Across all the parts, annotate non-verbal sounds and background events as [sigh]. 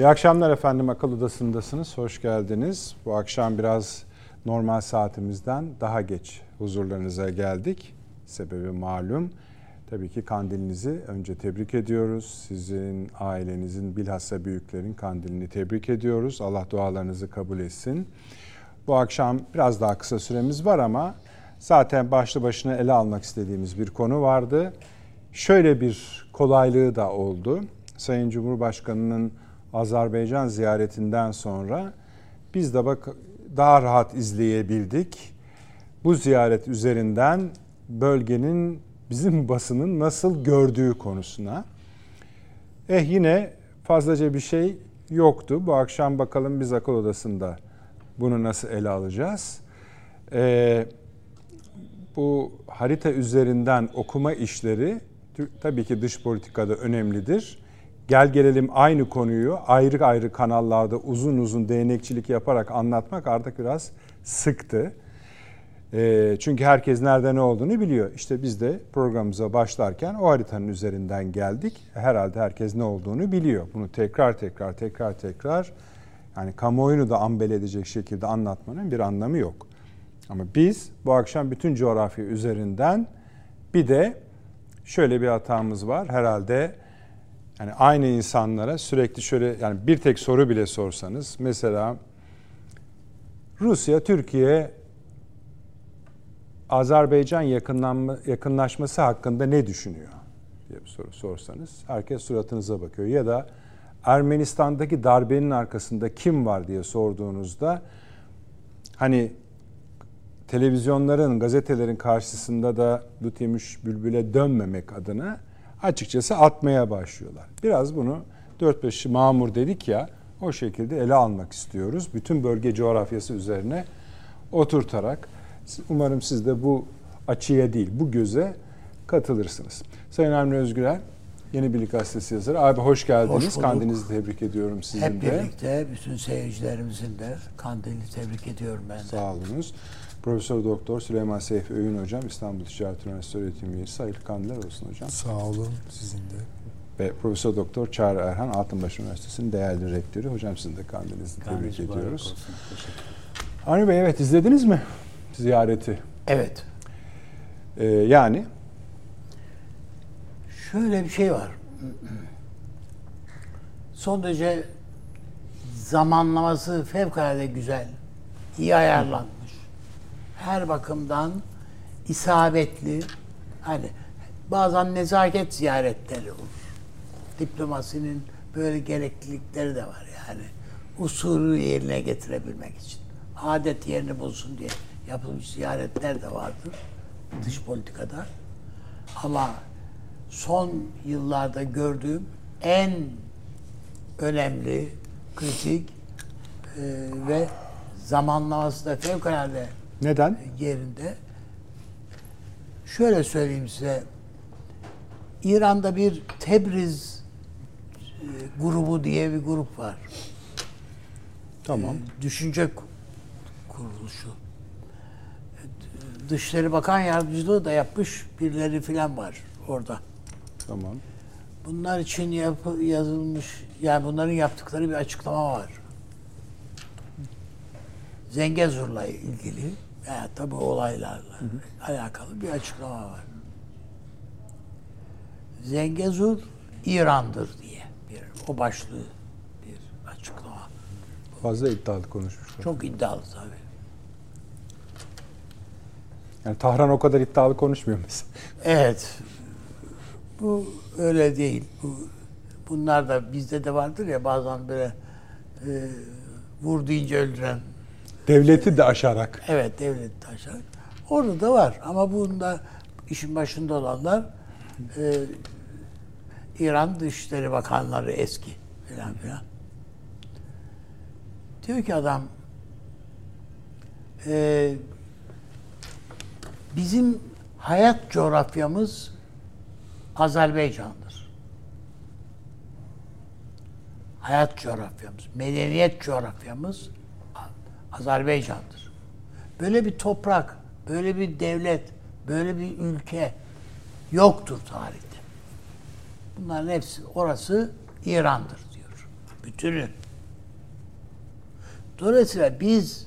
İyi akşamlar efendim. Akıl Odası'ndasınız. Hoş geldiniz. Bu akşam biraz normal saatimizden daha geç huzurlarınıza geldik. Sebebi malum. Tabii ki kandilinizi önce tebrik ediyoruz. Sizin ailenizin bilhassa büyüklerin kandilini tebrik ediyoruz. Allah dualarınızı kabul etsin. Bu akşam biraz daha kısa süremiz var ama zaten başlı başına ele almak istediğimiz bir konu vardı. Şöyle bir kolaylığı da oldu. Sayın Cumhurbaşkanı'nın Azerbaycan ziyaretinden sonra biz de bak daha rahat izleyebildik. Bu ziyaret üzerinden bölgenin bizim [laughs] basının nasıl gördüğü konusuna. Eh yine fazlaca bir şey yoktu. Bu akşam bakalım biz akıl odasında bunu nasıl ele alacağız. Ee, bu harita üzerinden okuma işleri tabii ki dış politikada önemlidir. Gel gelelim aynı konuyu ayrı ayrı kanallarda uzun uzun değnekçilik yaparak anlatmak artık biraz sıktı. E, çünkü herkes nerede ne olduğunu biliyor. İşte biz de programımıza başlarken o haritanın üzerinden geldik. Herhalde herkes ne olduğunu biliyor. Bunu tekrar tekrar tekrar tekrar yani kamuoyunu da ambel edecek şekilde anlatmanın bir anlamı yok. Ama biz bu akşam bütün coğrafya üzerinden bir de şöyle bir hatamız var. Herhalde yani aynı insanlara sürekli şöyle yani bir tek soru bile sorsanız mesela Rusya Türkiye Azerbaycan yakınlanma, yakınlaşması hakkında ne düşünüyor diye bir soru sorsanız herkes suratınıza bakıyor. Ya da Ermenistan'daki darbenin arkasında kim var diye sorduğunuzda hani televizyonların, gazetelerin karşısında da Lütfümüş Bülbül'e dönmemek adına açıkçası atmaya başlıyorlar. Biraz bunu 4-5 mamur dedik ya o şekilde ele almak istiyoruz. Bütün bölge coğrafyası üzerine oturtarak umarım siz de bu açıya değil bu göze katılırsınız. Sayın Avni Özgürel Yeni Birlik Gazetesi yazarı. Abi hoş geldiniz. Hoş Kandilinizi tebrik ediyorum sizin Hep de. Hep birlikte bütün seyircilerimizin de kandilini tebrik ediyorum ben de. Sağ olunuz. Profesör Doktor Süleyman Seyfi Öğün Hocam İstanbul Ticaret Üniversitesi öğretim üyesi. Hayırlı kandiller olsun hocam. Sağ olun sizin de. Ve Profesör Doktor Çağrı Erhan Altınbaş Üniversitesi'nin değerli rektörü. Hocam sizin de kandilinizi tebrik ediyoruz. Avni Bey evet izlediniz mi ziyareti? Evet. Ee, yani? Şöyle bir şey var. Son derece zamanlaması fevkalade güzel. iyi ayarlanmış her bakımdan isabetli hani bazen nezaket ziyaretleri olur. Diplomasinin böyle gereklilikleri de var yani. Usulü yerine getirebilmek için. Adet yerini bulsun diye yapılmış ziyaretler de vardır dış politikada. Ama son yıllarda gördüğüm en önemli, kritik e, ve zamanlaması da fevkalade neden? Yerinde. Şöyle söyleyeyim size. İran'da bir Tebriz e, grubu diye bir grup var. Tamam. E, düşünce kuruluşu. Dışişleri Bakan Yardımcılığı da yapmış birileri filan var orada. Tamam. Bunlar için yap, yazılmış, yani bunların yaptıkları bir açıklama var. Zengezur'la ilgili veya tabi olaylarla hı hı. alakalı bir açıklama var. Zengezur İran'dır diye bir o başlığı bir açıklama. Fazla iddialı konuşmuşlar. Çok iddialı tabi. Yani Tahran o kadar iddialı konuşmuyor mesela. Evet. Bu öyle değil. Bu bunlar da bizde de vardır ya bazen böyle e, vur deyince öldüren Devleti de aşarak. Evet devleti de aşarak. Orada da var ama bunda işin başında olanlar e, İran Dışişleri Bakanları eski filan filan. Diyor ki adam e, bizim hayat coğrafyamız Azerbaycan'dır. Hayat coğrafyamız, medeniyet coğrafyamız Azerbaycan'dır. Böyle bir toprak, böyle bir devlet, böyle bir ülke yoktur tarihte. Bunların hepsi orası İran'dır diyor. Bütünü. Dolayısıyla biz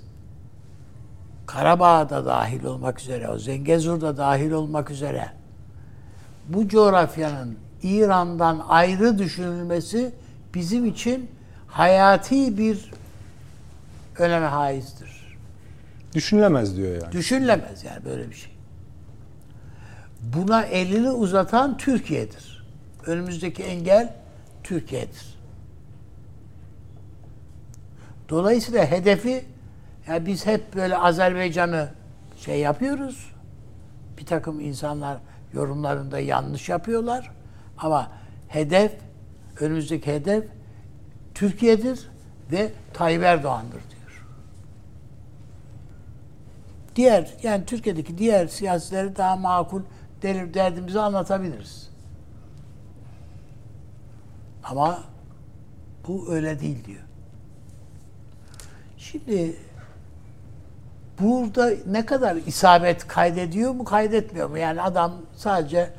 Karabağ'da dahil olmak üzere, o Zengezur'da dahil olmak üzere bu coğrafyanın İran'dan ayrı düşünülmesi bizim için hayati bir öneme haizdir. Düşünülemez diyor yani. Düşünülemez yani böyle bir şey. Buna elini uzatan Türkiye'dir. Önümüzdeki engel Türkiye'dir. Dolayısıyla hedefi ya biz hep böyle Azerbaycan'ı şey yapıyoruz. Bir takım insanlar yorumlarında yanlış yapıyorlar. Ama hedef, önümüzdeki hedef Türkiye'dir ve Tayyip Erdoğan'dır diyor. Diğer, yani Türkiye'deki diğer siyasileri daha makul der- derdimizi anlatabiliriz. Ama bu öyle değil diyor. Şimdi burada ne kadar isabet kaydediyor mu kaydetmiyor mu? Yani adam sadece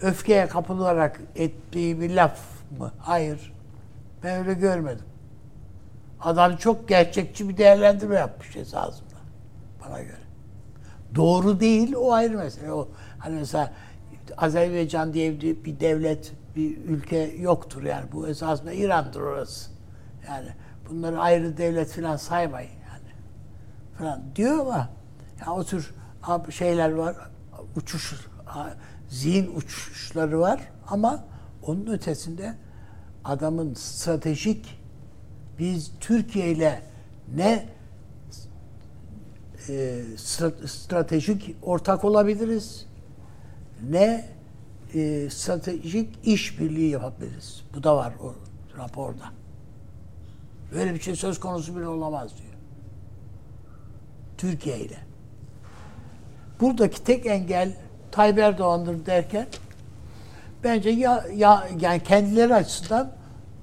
öfkeye kapılarak ettiği bir laf mı? Hayır. Ben öyle görmedim. Adam çok gerçekçi bir değerlendirme yapmış esasında. Bana göre. Doğru değil o ayrı mesele. O hani mesela Azerbaycan diye bir devlet, bir ülke yoktur yani. Bu esasında İran'dır orası. Yani bunları ayrı devlet falan saymayın yani. Falan diyor ama ya o tür şeyler var. Uçuş, zihin uçuşları var ama onun ötesinde adamın stratejik biz Türkiye ile ne e, stra- stratejik ortak olabiliriz ne e, stratejik işbirliği yapabiliriz. Bu da var o raporda. Böyle bir şey söz konusu bile olamaz diyor. Türkiye ile. Buradaki tek engel Tayyip Erdoğan'dır derken bence ya, ya yani kendileri açısından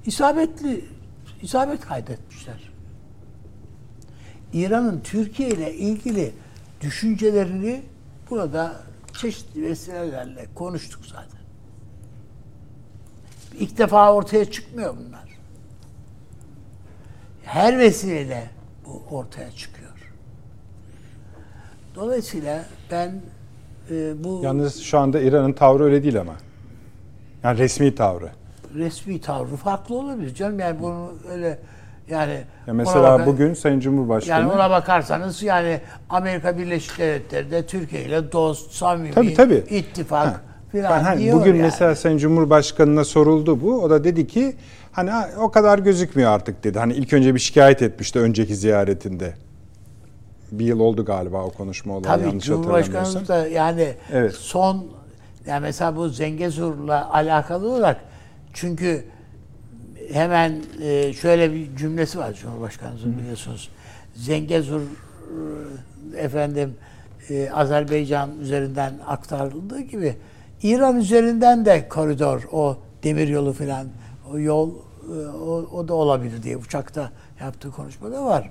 isabetli isabet kaydetmişler. İran'ın Türkiye ile ilgili düşüncelerini burada çeşitli vesilelerle konuştuk zaten. İlk defa ortaya çıkmıyor bunlar. Her vesileyle bu ortaya çıkıyor. Dolayısıyla ben e, bu Yalnız şu anda İran'ın tavrı öyle değil ama. Yani resmi tavrı. resmi tavrı farklı olabilir canım. Yani bunu öyle yani Ya mesela bakar- bugün Sayın Cumhurbaşkanı yani ona bakarsanız yani Amerika Birleşik Devletleri de Türkiye ile dost, samimi, Tabii, tabii. ittifak Ha. filan Ben hani diyor bugün yani. mesela Sayın Cumhurbaşkanı'na soruldu bu. O da dedi ki hani "Ha, o kadar gözükmüyor artık dedi. Hani ilk önce bir şikayet etmişti önceki ziyaretinde. Bir yıl oldu galiba o konuşma olan Tabii yanlış Cumhurbaşkanımız da yani Evet. son yani mesela bu Zengezur'la alakalı olarak çünkü hemen e, şöyle bir cümlesi var Cumhurbaşkanımızın biliyorsunuz. Zengezur e, efendim e, Azerbaycan üzerinden aktarıldığı gibi İran üzerinden de koridor o demir yolu falan o yol e, o, o da olabilir diye uçakta yaptığı konuşmada var.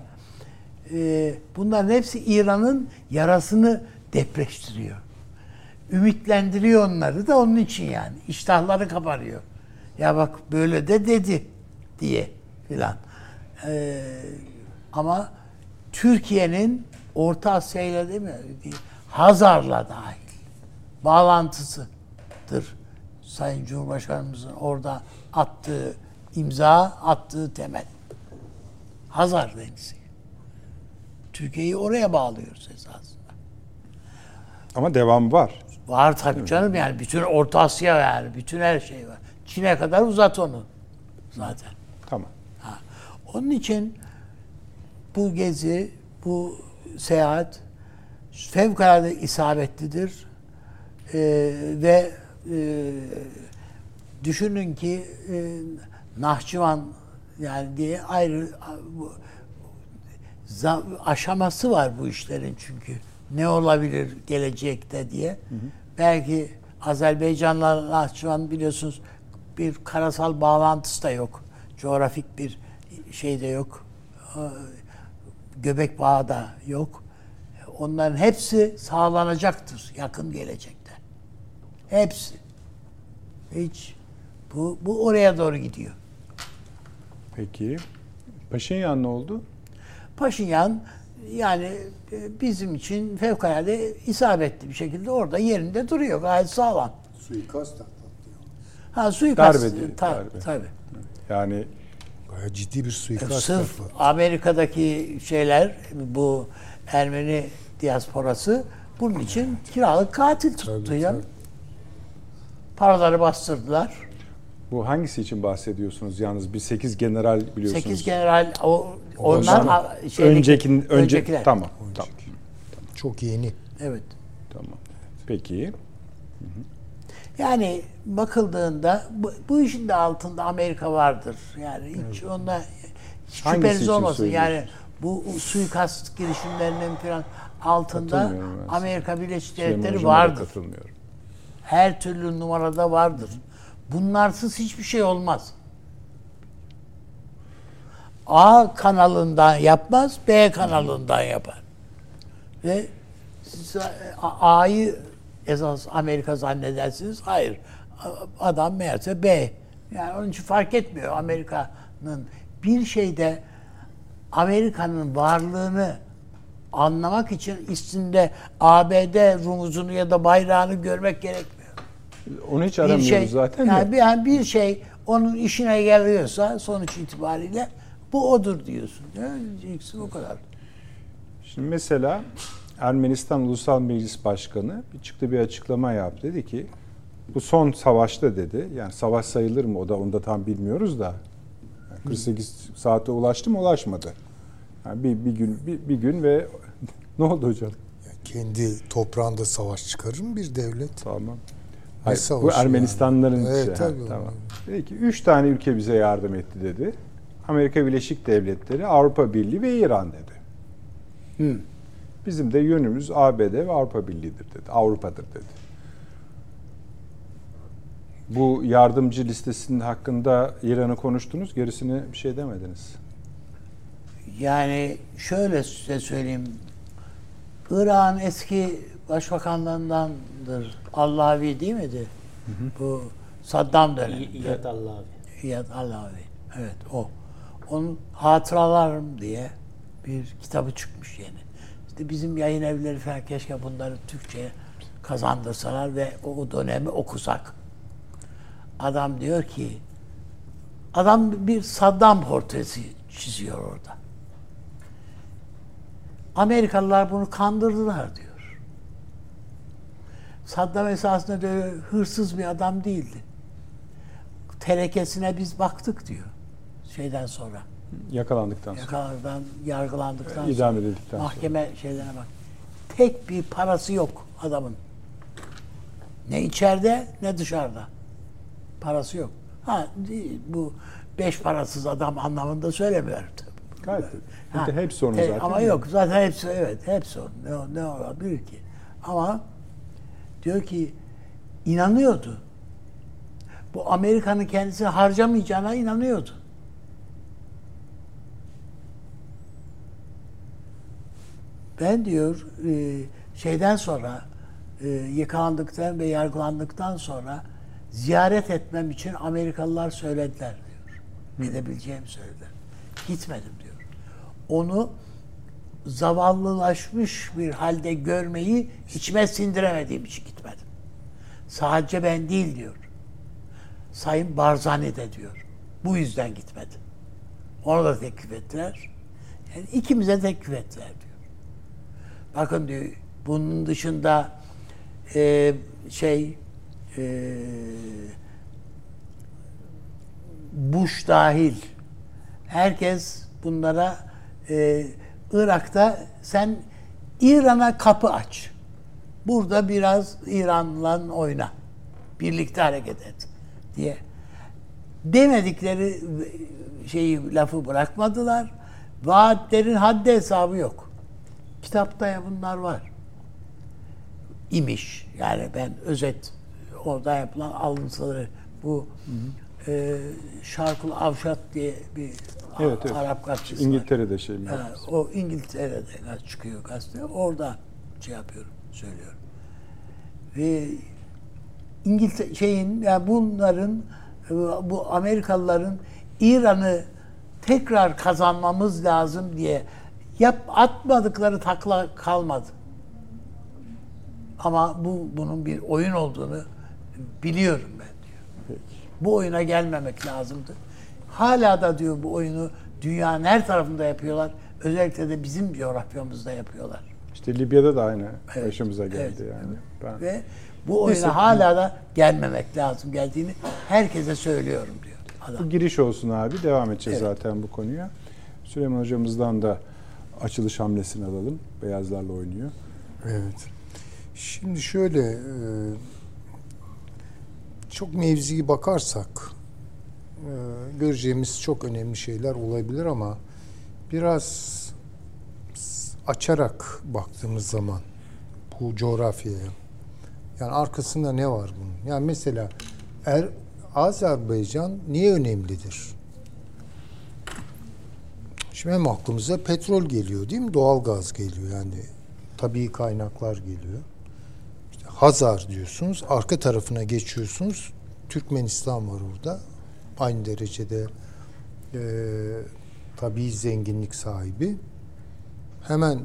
E, bunların hepsi İran'ın yarasını depreştiriyor. Ümitlendiriyor onları da onun için yani. İştahları kabarıyor. Ya bak böyle de dedi diye filan. E, ama Türkiye'nin Orta Asya ile değil mi? Hazar'la dahil bağlantısıdır. Sayın Cumhurbaşkanımızın orada attığı imza, attığı temel. Hazar Denizi. Türkiye'yi oraya bağlıyoruz esasında. Ama devam var. Var tabii canım yani bütün Orta Asya yani bütün her şey var. Çin'e kadar uzat onu zaten. Tamam. Ha. Onun için bu gezi, bu seyahat fevkalade isabetlidir. Ee, ve e, düşünün ki e, Nahçıvan yani diye ayrı bu, aşaması var bu işlerin çünkü. Ne olabilir gelecekte diye. Belki Azerbaycan'la Nahçıvan biliyorsunuz bir karasal bağlantısı da yok. Coğrafik bir şey de yok. Ee, Göbek bağı da yok. Onların hepsi sağlanacaktır yakın gelecekte. Hepsi. Hiç bu, bu oraya doğru gidiyor. Peki. Paşinyan ne oldu? Paşinyan yani e, bizim için fevkalade isabetli bir şekilde orada yerinde duruyor. Gayet sağlam. Suikast atlattı. Ha suikast. Darbe değil, ta- darbe. Tabii. Yani Bayağı ciddi bir suikast Sırf atlattı. Amerika'daki şeyler bu Ermeni diasporası bunun için kiralık katil tuttu Tabii, ya. tabii. Paraları bastırdılar. bu hangisi için bahsediyorsunuz? Yalnız bir 8 general biliyorsunuz. 8 general o, onlar zaman a- şeydeki- Öncekin, önce, öncekiler. tamam, tamam, Çok yeni. Evet. tamam. Peki. Yani bakıldığında bu, bu işin de altında Amerika vardır. Yani hiç onda hiç Hangisi şüpheniz olmasın. Yani bu suikast girişimlerinin falan altında. Amerika Birleşik Devletleri vardır. katılmıyorum. Her türlü numarada vardır. Bunlarsız hiçbir şey olmaz. A kanalından yapmaz, B kanalından yapar. Ve siz A'yı esas Amerika zannedersiniz. Hayır. Adam meğerse B. Yani onun için fark etmiyor Amerika'nın bir şeyde Amerika'nın varlığını anlamak için üstünde ABD rumuzunu ya da bayrağını görmek gerekmiyor. Onu hiç Bir aramıyoruz şey, zaten yani bir, yani bir şey onun işine geliyorsa sonuç itibariyle bu odur diyorsun. Diyeceksin o kadar. Şimdi mesela Ermenistan Ulusal Meclis Başkanı bir çıktı bir açıklama yaptı. Dedi ki bu son savaşta dedi. Yani savaş sayılır mı o da onu da tam bilmiyoruz da. Yani 48 saate ulaştı mı ulaşmadı. Yani bir, bir gün bir, bir gün ve [laughs] ne oldu hocam? Yani kendi toprağında savaş çıkarır mı bir devlet? Tamam. Hayır, bu Ermenistanların yani? Evet, şey. Tabii. tamam. Dedi ki üç tane ülke bize yardım etti dedi. Amerika Birleşik Devletleri, Avrupa Birliği ve İran dedi. Bizim de yönümüz ABD ve Avrupa Birliği'dir dedi. Avrupa'dır dedi. Bu yardımcı listesinin hakkında İran'ı konuştunuz, gerisini bir şey demediniz. Yani şöyle size söyleyeyim. Irak'ın eski başbakanlarındandır. Allavi değil miydi? Bu Saddam dönemi. İyad Allah abi. İyad Allavi. Evet o. Onun Hatıralarım diye bir kitabı çıkmış yeni. Bizim yayın evleri falan keşke bunları Türkçe'ye kazandırsalar ve o dönemi okusak. Adam diyor ki adam bir Saddam portresi çiziyor orada. Amerikalılar bunu kandırdılar diyor. Saddam esasında öyle hırsız bir adam değildi. Terekesine biz baktık diyor. Şeyden sonra. Yakalandıktan sonra, Yakalardan, yargılandıktan idam sonra. edildikten sonra. Mahkeme şeylerine bak. Tek bir parası yok adamın. Ne içeride ne dışarıda. Parası yok. Ha bu beş parasız adam anlamında söylemiyorum tabii. Gayet. Ha, hep sorun te- zaten. Ama yok zaten hepsi evet hepsi sorun. Ne, ne olabilir ki? Ama diyor ki inanıyordu. Bu Amerika'nın kendisini harcamayacağına inanıyordu. Ben diyor e, şeyden sonra e, yakalandıktan ve yargılandıktan sonra ziyaret etmem için Amerikalılar söylediler diyor. Gidebileceğimi söylediler. Gitmedim diyor. Onu zavallılaşmış bir halde görmeyi içime sindiremediğim için gitmedim. Sadece ben değil diyor. Sayın Barzani de diyor. Bu yüzden gitmedim. Onu da teklif ettiler. Yani ikimize teklif ettiler. Bakın diyor bunun dışında e, şey e, Bush dahil herkes bunlara e, Irak'ta sen İran'a kapı aç. Burada biraz İran'la oyna. Birlikte hareket et diye. Demedikleri şeyi lafı bırakmadılar. Vaatlerin haddi hesabı yok. Kitapta ya bunlar var. İmiş. Yani ben özet orada yapılan alıntıları bu e, Şarkul Avşat diye bir Evet, evet. Arap gazetesi var. İngiltere'de şey mi? Ha, o İngiltere'de çıkıyor gazete. Orada şey yapıyorum, söylüyorum. Ve İngiltere şeyin yani bunların bu Amerikalıların İran'ı tekrar kazanmamız lazım diye yap atmadıkları takla kalmadı. Ama bu bunun bir oyun olduğunu biliyorum ben diyor. Bu oyuna gelmemek lazımdı. Hala da diyor bu oyunu dünyanın her tarafında yapıyorlar. Özellikle de bizim coğrafyamızda yapıyorlar. İşte Libya'da da aynı Evet, başımıza geldi evet, yani. Ben Ve bu oyuna Neyse. hala da gelmemek lazım geldiğini herkese söylüyorum diyor adam. Bu giriş olsun abi. Devam edeceğiz Evet. zaten bu konuya. Süleyman hocamızdan da açılış hamlesini alalım. Beyazlarla oynuyor. Evet. Şimdi şöyle e, çok mevziyi bakarsak e, göreceğimiz çok önemli şeyler olabilir ama biraz açarak baktığımız zaman bu coğrafyaya yani arkasında ne var bunun? Yani mesela er, Azerbaycan niye önemlidir? Şimdi hem aklımıza petrol geliyor değil mi? Doğal gaz geliyor yani tabii kaynaklar geliyor. İşte Hazar diyorsunuz, arka tarafına geçiyorsunuz. Türkmenistan var orada. Aynı derecede e, tabii zenginlik sahibi. Hemen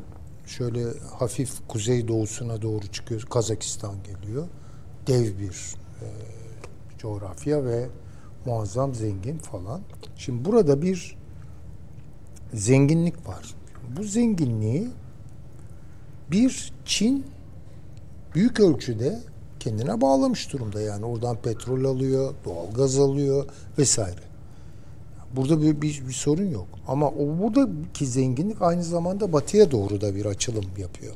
şöyle hafif kuzey doğusuna doğru çıkıyor. Kazakistan geliyor. Dev bir e, coğrafya ve muazzam zengin falan. Şimdi burada bir zenginlik var. Bu zenginliği bir Çin büyük ölçüde kendine bağlamış durumda. Yani oradan petrol alıyor, doğal gaz alıyor vesaire. Burada bir, bir, bir sorun yok. Ama o buradaki zenginlik aynı zamanda batıya doğru da bir açılım yapıyor.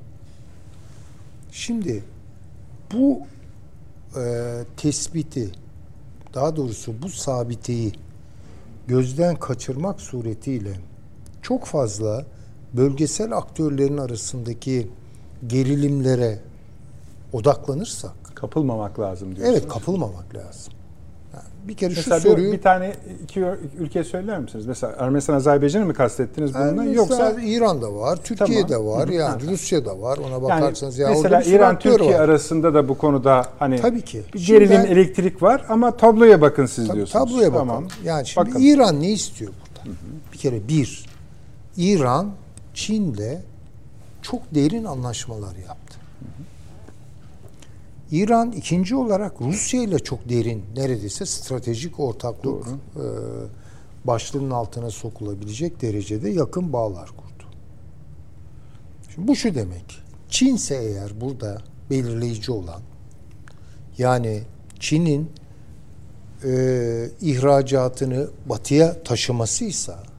Şimdi bu e, tespiti, daha doğrusu bu sabiteyi gözden kaçırmak suretiyle çok fazla bölgesel aktörlerin arasındaki gerilimlere odaklanırsak Kapılmamak lazım diyorsunuz. evet kapılmamak lazım. Yani bir kere Mesela şu bir- soruyu bir tane iki ülke söyler misiniz? Mesela Ermenistan, Azerbaycan'ı mı kastettiniz bununla? Yani Yoksa İran'da var, Türkiye'de Tamam. var, yani Ha. Rusya'da var. Ona yani bakarsanız ya orada mesela İran Türkiye var. arasında da bu konuda hani Tabii ki. bir Şimdi gerilim ben- elektrik var ama tabloya bakın siz Tabii diyorsunuz. tabloya. Tamam. Yani şimdi Bakın. İran ne istiyor burada? Bir kere bir, İran Çin'le çok derin anlaşmalar yaptı. İran ikinci olarak Rusya ile çok derin, neredeyse stratejik ortaklık e, başlığının altına sokulabilecek derecede yakın bağlar kurdu. Şimdi bu şu demek. Çin ise eğer burada belirleyici olan, yani Çin'in e, ihracatını batıya taşımasıysa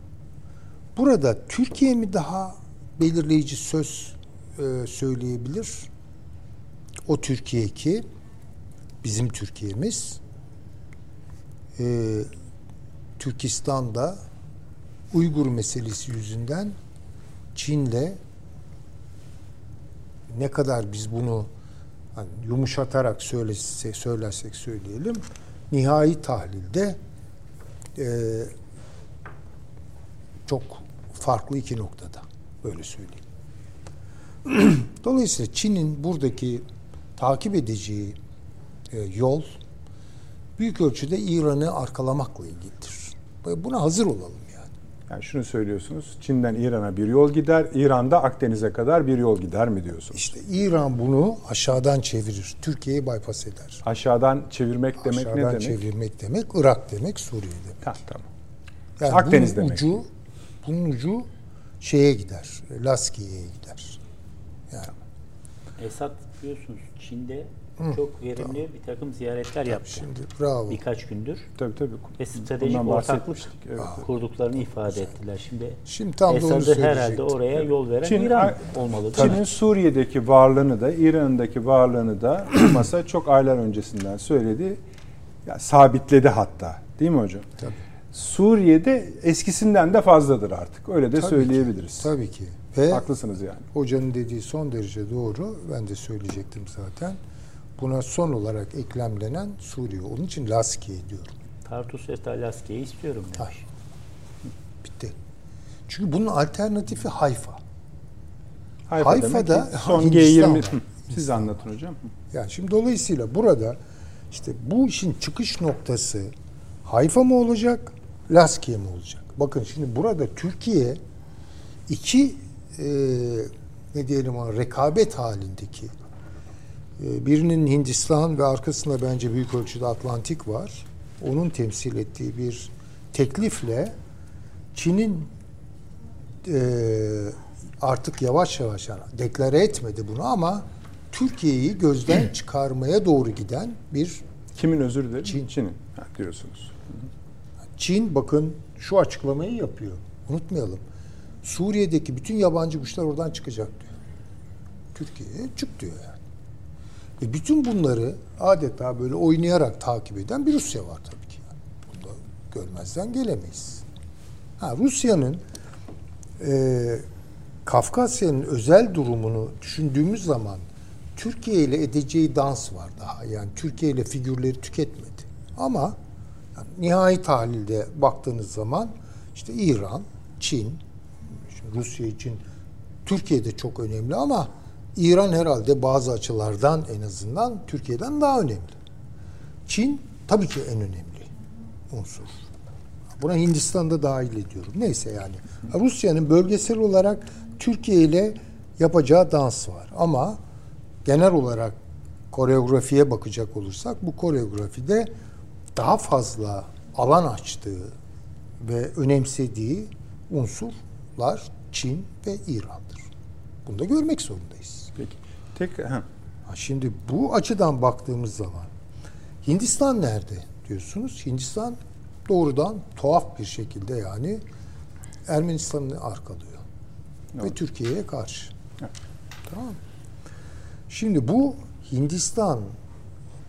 burada Türkiye mi daha belirleyici söz e, söyleyebilir? O Türkiye ki bizim Türkiye'miz e, Türkistan'da Uygur meselesi yüzünden Çin'le ne kadar biz bunu hani yumuşatarak söylese, söylersek söyleyelim nihai tahlilde e, çok farklı iki noktada böyle söyleyeyim. [clears throat] Dolayısıyla Çin'in buradaki takip edeceği e, yol büyük ölçüde İran'ı arkalamakla ilgilidir. Buna hazır olalım yani. Yani şunu söylüyorsunuz. Çin'den İran'a bir yol gider, İran'da Akdeniz'e kadar bir yol gider mi diyorsunuz? İşte İran bunu aşağıdan çevirir. Türkiye'yi bypass eder. Aşağıdan çevirmek demek aşağıdan ne demek? çevirmek demek Irak demek, Suriye demek. Ha, tamam. Yani Akdeniz demek. ucu bunun ucu şeye gider. Laskiye'ye gider. Yani Esad biliyorsunuz Çin'de çok verimli bir takım ziyaretler yaptı. şimdi bravo. Birkaç gündür. Tabii tabii. Ve stratejik Bundan ortaklık. Evet. kurduklarını ifade ettiler. Şimdi, Şimdi tam Esad'ı herhalde oraya yol veren Çin- İran olmalı. Çin'in Suriye'deki varlığını da İran'daki varlığını da [clears throat] masa çok aylar öncesinden söyledi. Ya, sabitledi hatta. Değil mi hocam? Tabii. Suriye'de eskisinden de fazladır artık. Öyle de Tabii söyleyebiliriz. Ki, tabii ki. Ve Haklısınız yani. hocanın dediği son derece doğru. Ben de söyleyecektim zaten. Buna son olarak eklemlenen Suriye. Onun için Laskiye diyorum. Tartus ve Talaskiye'yi istiyorum demiş. Ay. Bitti. Çünkü bunun alternatifi Hayfa. Hayfa Hayfa'da demek son Hindistan G20. var. [laughs] Siz anlatın hocam. Yani şimdi dolayısıyla burada işte bu işin çıkış noktası Hayfa mı olacak Laskiye mi olacak? Bakın şimdi burada Türkiye iki e, ne diyelim ona rekabet halindeki e, birinin Hindistan ve arkasında bence büyük ölçüde Atlantik var. Onun temsil ettiği bir teklifle Çin'in e, artık yavaş yavaş yani deklare etmedi bunu ama Türkiye'yi gözden çıkarmaya doğru giden bir Kimin özür dilerim? Çin. Çin'in ha, diyorsunuz. Çin bakın şu açıklamayı yapıyor. Unutmayalım. Suriye'deki bütün yabancı güçler oradan çıkacak diyor. Türkiye'ye çık diyor yani. Ve bütün bunları adeta böyle oynayarak takip eden bir Rusya var tabii ki. Yani. Bunu görmezden gelemeyiz. Ha, Rusya'nın e, Kafkasya'nın özel durumunu düşündüğümüz zaman Türkiye ile edeceği dans var daha. Yani Türkiye ile figürleri tüketmedi. Ama nihai tahlilde baktığınız zaman işte İran, Çin, Rusya için Türkiye de çok önemli ama İran herhalde bazı açılardan en azından Türkiye'den daha önemli. Çin tabii ki en önemli unsur. Buna Hindistan'da dahil ediyorum. Neyse yani. Rusya'nın bölgesel olarak Türkiye ile yapacağı dans var. Ama genel olarak koreografiye bakacak olursak bu koreografide daha fazla alan açtığı ve önemsediği unsurlar Çin ve İran'dır. Bunu da görmek zorundayız. Peki. Tek ha. Şimdi bu açıdan baktığımız zaman Hindistan nerede diyorsunuz? Hindistan doğrudan tuhaf bir şekilde yani Ermenistan'ı arkalıyor. Ve Evet. Türkiye'ye karşı. Evet. Tamam? Şimdi bu Hindistan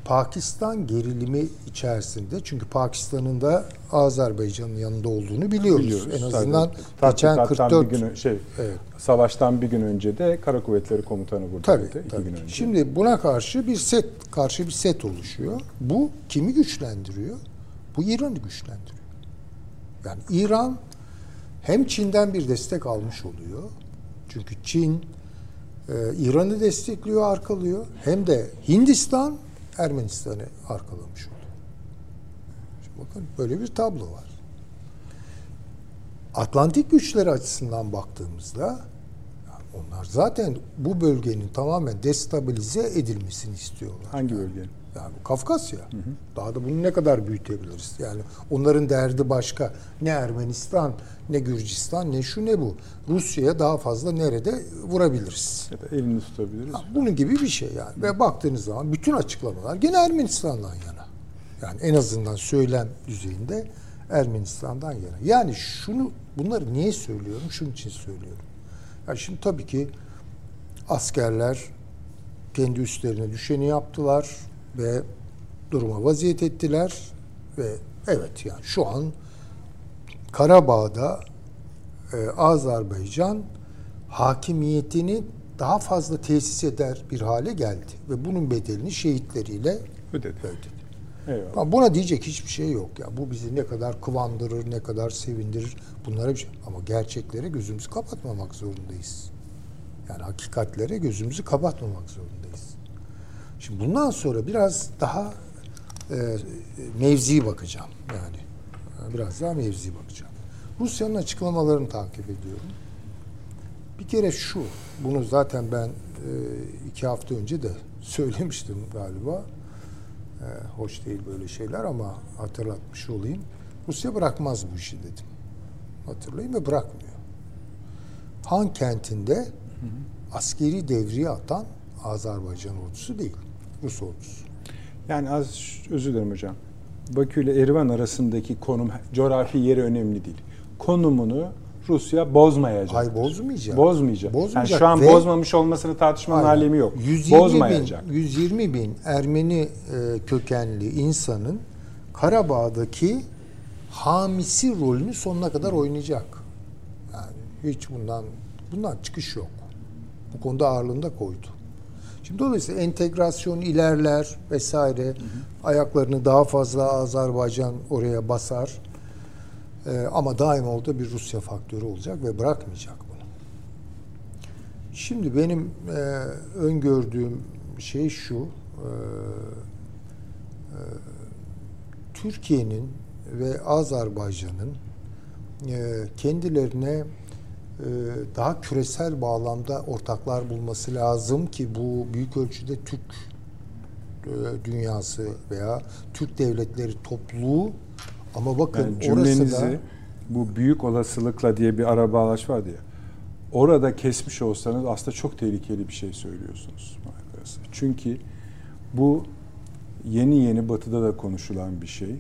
Pakistan gerilimi içerisinde çünkü Pakistan'ın da Azerbaycan'ın yanında olduğunu biliyoruz. Biliyoruz. En azından Tabii. geçen Tatbikattan 44 bir gün, şey, Evet. savaştan bir gün önce de Kara Kuvvetleri Komutanı buradaydı. Tabii, tabii. gün önce. Şimdi buna karşı bir set, karşı bir set oluşuyor. Bu kimi güçlendiriyor? Bu İran'ı güçlendiriyor. Yani İran hem Çin'den bir destek almış oluyor. Çünkü Çin e, İran'ı destekliyor, arkalıyor. Hem de Hindistan Ermenistan'ı arkalamış oluyor. Şimdi bakın böyle bir tablo var. Atlantik güçleri açısından baktığımızda onlar zaten bu bölgenin tamamen destabilize edilmesini istiyorlar. Hangi bölge? Yani Kafkasya. Daha da bunu ne kadar büyütebiliriz? Yani onların derdi başka. Ne Ermenistan, ne Gürcistan, ne şu ne bu. Rusya'ya daha fazla nerede vurabiliriz? Ya da elini tutabiliriz. Ha, Bunun gibi bir şey yani. Ve baktığınız zaman bütün açıklamalar gene Ermenistan'dan yana. Yani en azından söylem düzeyinde Ermenistan'dan yana. Yani şunu bunları niye söylüyorum? Şunun için söylüyorum. Ya şimdi tabii ki askerler kendi üstlerine düşeni yaptılar ve duruma vaziyet ettiler ve evet yani şu an Karabağ'da e, Azerbaycan hakimiyetini daha fazla tesis eder bir hale geldi ve bunun bedelini şehitleriyle Ödedi. ödedi. Eyvallah. Ama buna diyecek hiçbir şey yok ya. Bu bizi ne kadar kıvandırır, ne kadar sevindirir. Bunlara bir şey. Ama gerçeklere gözümüzü kapatmamak zorundayız. Yani hakikatlere gözümüzü kapatmamak zorundayız. Şimdi bundan sonra biraz daha e, mevzi bakacağım yani. Biraz daha mevzi bakacağım. Rusya'nın açıklamalarını takip ediyorum. Bir kere şu, bunu zaten ben e, iki hafta önce de [laughs] söylemiştim galiba. E, hoş değil böyle şeyler ama hatırlatmış olayım. Rusya bırakmaz bu işi dedim. Hatırlayın ve bırakmıyor. Han kentinde askeri devriye atan Azerbaycan ordusu değil, Rus ordusu. Yani az özür dilerim hocam. Bakü ile Erivan arasındaki konum, coğrafi yeri önemli değil. Konumunu Rusya bozmayacak. Hayır bozmayacak. Bozmayacak. Bozmayacak Yani şu an ve- bozmamış olmasını tartışmanın Aynen. alemi yok. 120 Bozmayacak. Bin, 120 bin Ermeni e, kökenli insanın Karabağ'daki hamisi rolünü sonuna kadar oynayacak. Yani hiç bundan bundan çıkış yok. Bu konuda ağırlığını da koydu. Şimdi dolayısıyla entegrasyon ilerler vesaire. Ayaklarını daha fazla Azerbaycan oraya basar. E, ama daima orada bir Rusya faktörü olacak ve bırakmayacak bunu. Şimdi benim e, öngördüğüm şey şu. e, e, Türkiye'nin ve Azerbaycan'ın e, kendilerine daha küresel bağlamda ortaklar bulması lazım ki bu büyük ölçüde Türk e, dünyası veya Türk devletleri topluluğu ama bakın Yani orası cümlenizi da bu büyük olasılıkla diye bir ara bağlaç var diye. Orada kesmiş olsanız aslında çok tehlikeli bir şey söylüyorsunuz. Çünkü bu yeni yeni batıda da konuşulan bir şey.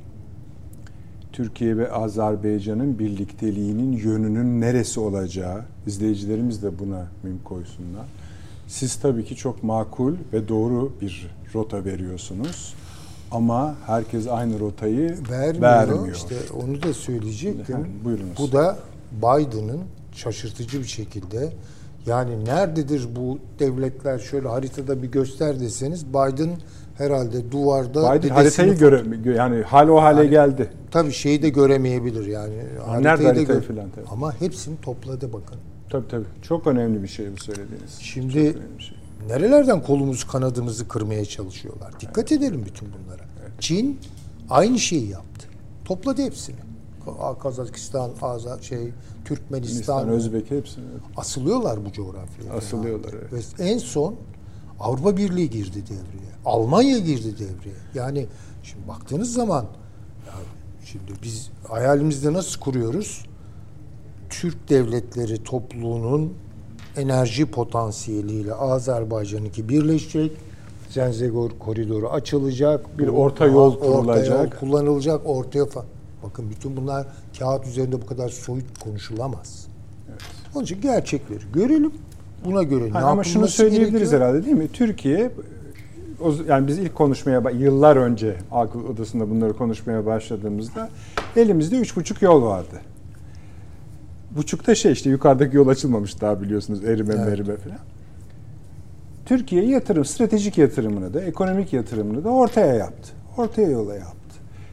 Türkiye ve Azerbaycan'ın birlikteliğinin yönünün neresi olacağı, izleyicilerimiz de buna mim koysunlar. Siz tabii ki çok makul ve doğru bir rota veriyorsunuz. Ama herkes aynı rotayı vermiyor. vermiyor. İşte onu da söyleyecektim. Efendim, buyurunuz. Bu da Biden'ın şaşırtıcı bir şekilde yani nerededir bu devletler şöyle haritada bir göster deseniz Biden herhalde duvarda Biden haritayı göre gö- yani hal o hale Yani geldi. Tabii şeyi de göremeyebilir yani. nerede da haritayı gö- filan tabii. Ama hepsini topladı bakın. Tabii tabii. Çok önemli bir şey bu söylediğiniz. Şimdi şey. nerelerden kolumuzu kanadımızı kırmaya çalışıyorlar. Dikkat edelim bütün bunlara. Çin aynı şeyi yaptı. Topladı hepsini. Ka- Kazakistan, Azar, şey, Türkmenistan, Hindistan, Özbek hepsini. asılıyorlar bu coğrafyaya. Asılıyorlar, evet. Ve en son Avrupa Birliği girdi devreye. Almanya girdi devreye. Yani şimdi baktığınız zaman ya şimdi biz hayalimizde nasıl kuruyoruz? Türk devletleri topluluğunun enerji potansiyeliyle Azerbaycan'ınki birleşecek. Zenzegor koridoru açılacak. Bir orta yol orta yol kurulacak. kullanılacak ortaya fa- Bakın bütün bunlar kağıt üzerinde bu kadar soyut konuşulamaz. Onun için gerçekleri görelim. Buna göre ne Ha, ama şunu söyleyebiliriz gerekiyor? herhalde değil mi? Türkiye yani biz ilk konuşmaya yıllar önce Akıl Odası'nda bunları konuşmaya başladığımızda elimizde üç buçuk yol vardı. Buçukta şey işte yukarıdaki yol açılmamış daha biliyorsunuz erime Evet. merime falan. Türkiye yatırım, stratejik yatırımını da, ekonomik yatırımını da ortaya yaptı. Ortaya yola yaptı.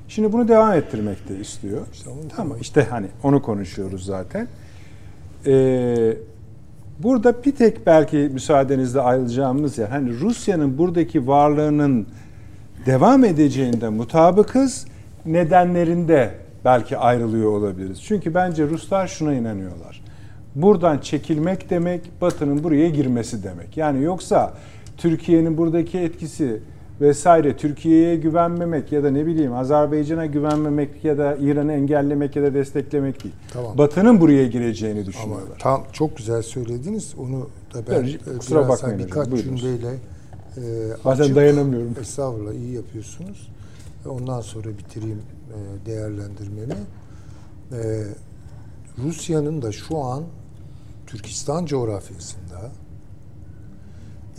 Şimdi bunu devam ettirmek de istiyor. İşte tamam işte hani onu konuşuyoruz zaten. Ee, burada bir tek belki müsaadenizle ayrılacağımız yer hani Rusya'nın buradaki varlığının devam edeceğinde mutabıkız nedenlerinde belki ayrılıyor olabiliriz. Çünkü bence Ruslar şuna inanıyorlar. Buradan çekilmek demek Batı'nın buraya girmesi demek. Yani yoksa Türkiye'nin buradaki etkisi vesaire Türkiye'ye güvenmemek ya da ne bileyim Azerbaycan'a güvenmemek ya da İran'ı engellemek ya da desteklemek değil. Tamam. Batı'nın buraya gireceğini Ama düşünüyorlar. tam çok güzel söylediniz. Onu da ben Evet, e, kusura bakmayın hani hocam, birkaç buyurunuz. cümleyle e, Bazen açıp- dayanamıyorum. Estağfurullah iyi yapıyorsunuz. Ve Ondan sonra bitireyim e, değerlendirmemi. E, Rusya'nın da şu an Türkistan coğrafyasında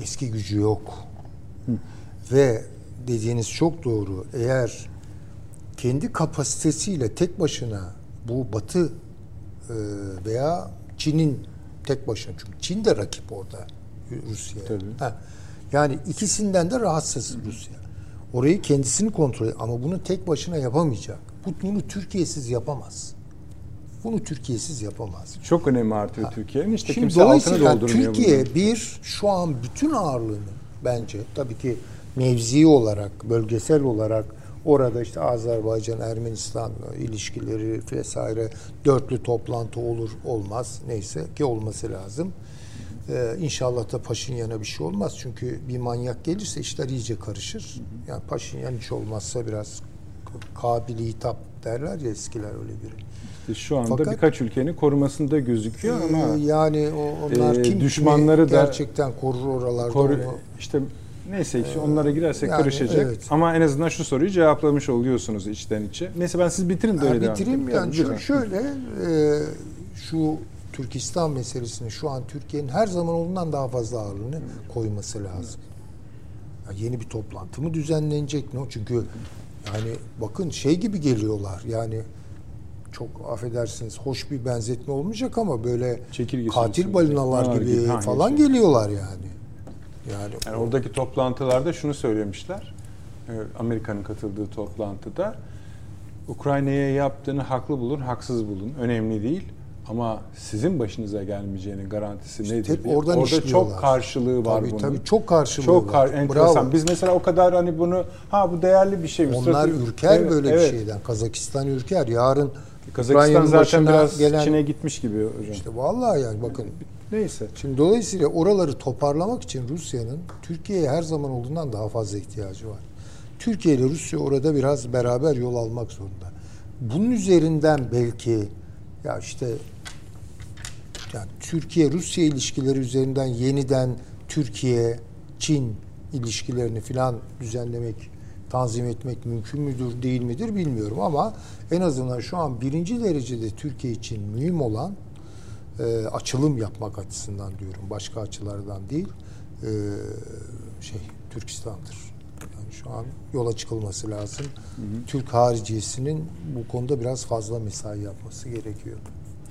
eski gücü yok. Ve dediğiniz çok doğru. Eğer kendi kapasitesiyle tek başına bu Batı e, veya Çin'in tek başına çünkü Çin de rakip orada Rusya'ya. Ha, Yani ikisinden de rahatsız Rusya. Orayı kendisini kontrol ama bunu tek başına yapamayacak. Bu- Bunu Türkiye'siz yapamaz. Bunu Türkiye'siz yapamaz. Çok önemi artıyor Türkiye'nin. İşte Şimdi kimse dolayısıyla doldurmuyor Türkiye bunu. bir şu an bütün ağırlığını bence tabii ki mevzi olarak, bölgesel olarak orada işte Azerbaycan, Ermenistan ilişkileri vesaire dörtlü toplantı olur olmaz neyse ki olması lazım. Ee, inşallah da Paşinyan'a bir şey olmaz çünkü bir manyak gelirse işler iyice karışır. Yani Paşinyan hiç olmazsa biraz kabili hitap derler ya eskiler öyle biri. İşte Şu anda Fakat- birkaç ülkenin korumasında gözüküyor ama Ee, yani o, onlar e, kim düşmanları da gerçekten korur oralarda koru, onu- işte neyse işte onlara girersek yani karışacak. evet. Ama en azından şu soruyu cevaplamış oluyorsunuz içten içe. Neyse ben siz bitirin de öyle devam bitireyim yani Tabii, şu- lütfen. şöyle e, şu Türkistan meselesini şu an Türkiye'nin her zaman olduğundan daha fazla ağırlığını koyması lazım. Ya yeni bir toplantı mı düzenlenecek ne o? Çünkü yani bakın şey gibi geliyorlar yani çok affedersiniz hoş bir benzetme olmayacak ama böyle Çekirge katil balinalar gibi ha, falan geliyorlar yani. Yani, Yani oradaki toplantılarda şunu söylemişler. Ee, Amerika'nın katıldığı toplantıda Ukrayna'ya yaptığını haklı bulun, haksız bulun. Önemli değil. Ama sizin başınıza gelmeyeceğinin garantisi nedir? hep oradan Orada işliyorlar. çok karşılığı var Tabii, bunun. tabii, çok karşılığı Çok kar- var. enteresan. Bravo. Biz mesela o kadar hani bunu ha bu değerli bir şey? Onlar Strateji- ürker Evet, böyle evet. bir şeyden. Kazakistan ürker. Yarın Kazakistan Ukrayna'nın zaten başına biraz gelen Çin'e gitmiş gibi hocam. işte vallahi yani bakın Neyse. Şimdi dolayısıyla oraları toparlamak için Rusya'nın Türkiye'ye her zaman olduğundan daha fazla ihtiyacı var. Türkiye ile Rusya orada biraz beraber yol almak zorunda. Bunun üzerinden belki ya işte yani Türkiye Rusya ilişkileri üzerinden yeniden Türkiye Çin ilişkilerini filan düzenlemek, tanzim etmek mümkün müdür, değil midir bilmiyorum ama en azından şu an birinci derecede Türkiye için mühim olan e, açılım yapmak açısından diyorum. Başka açılardan değil. E, şey Türkistan'dır. Yani şu an yola çıkılması lazım. Türk hariciyesinin bu konuda biraz fazla mesai yapması gerekiyor.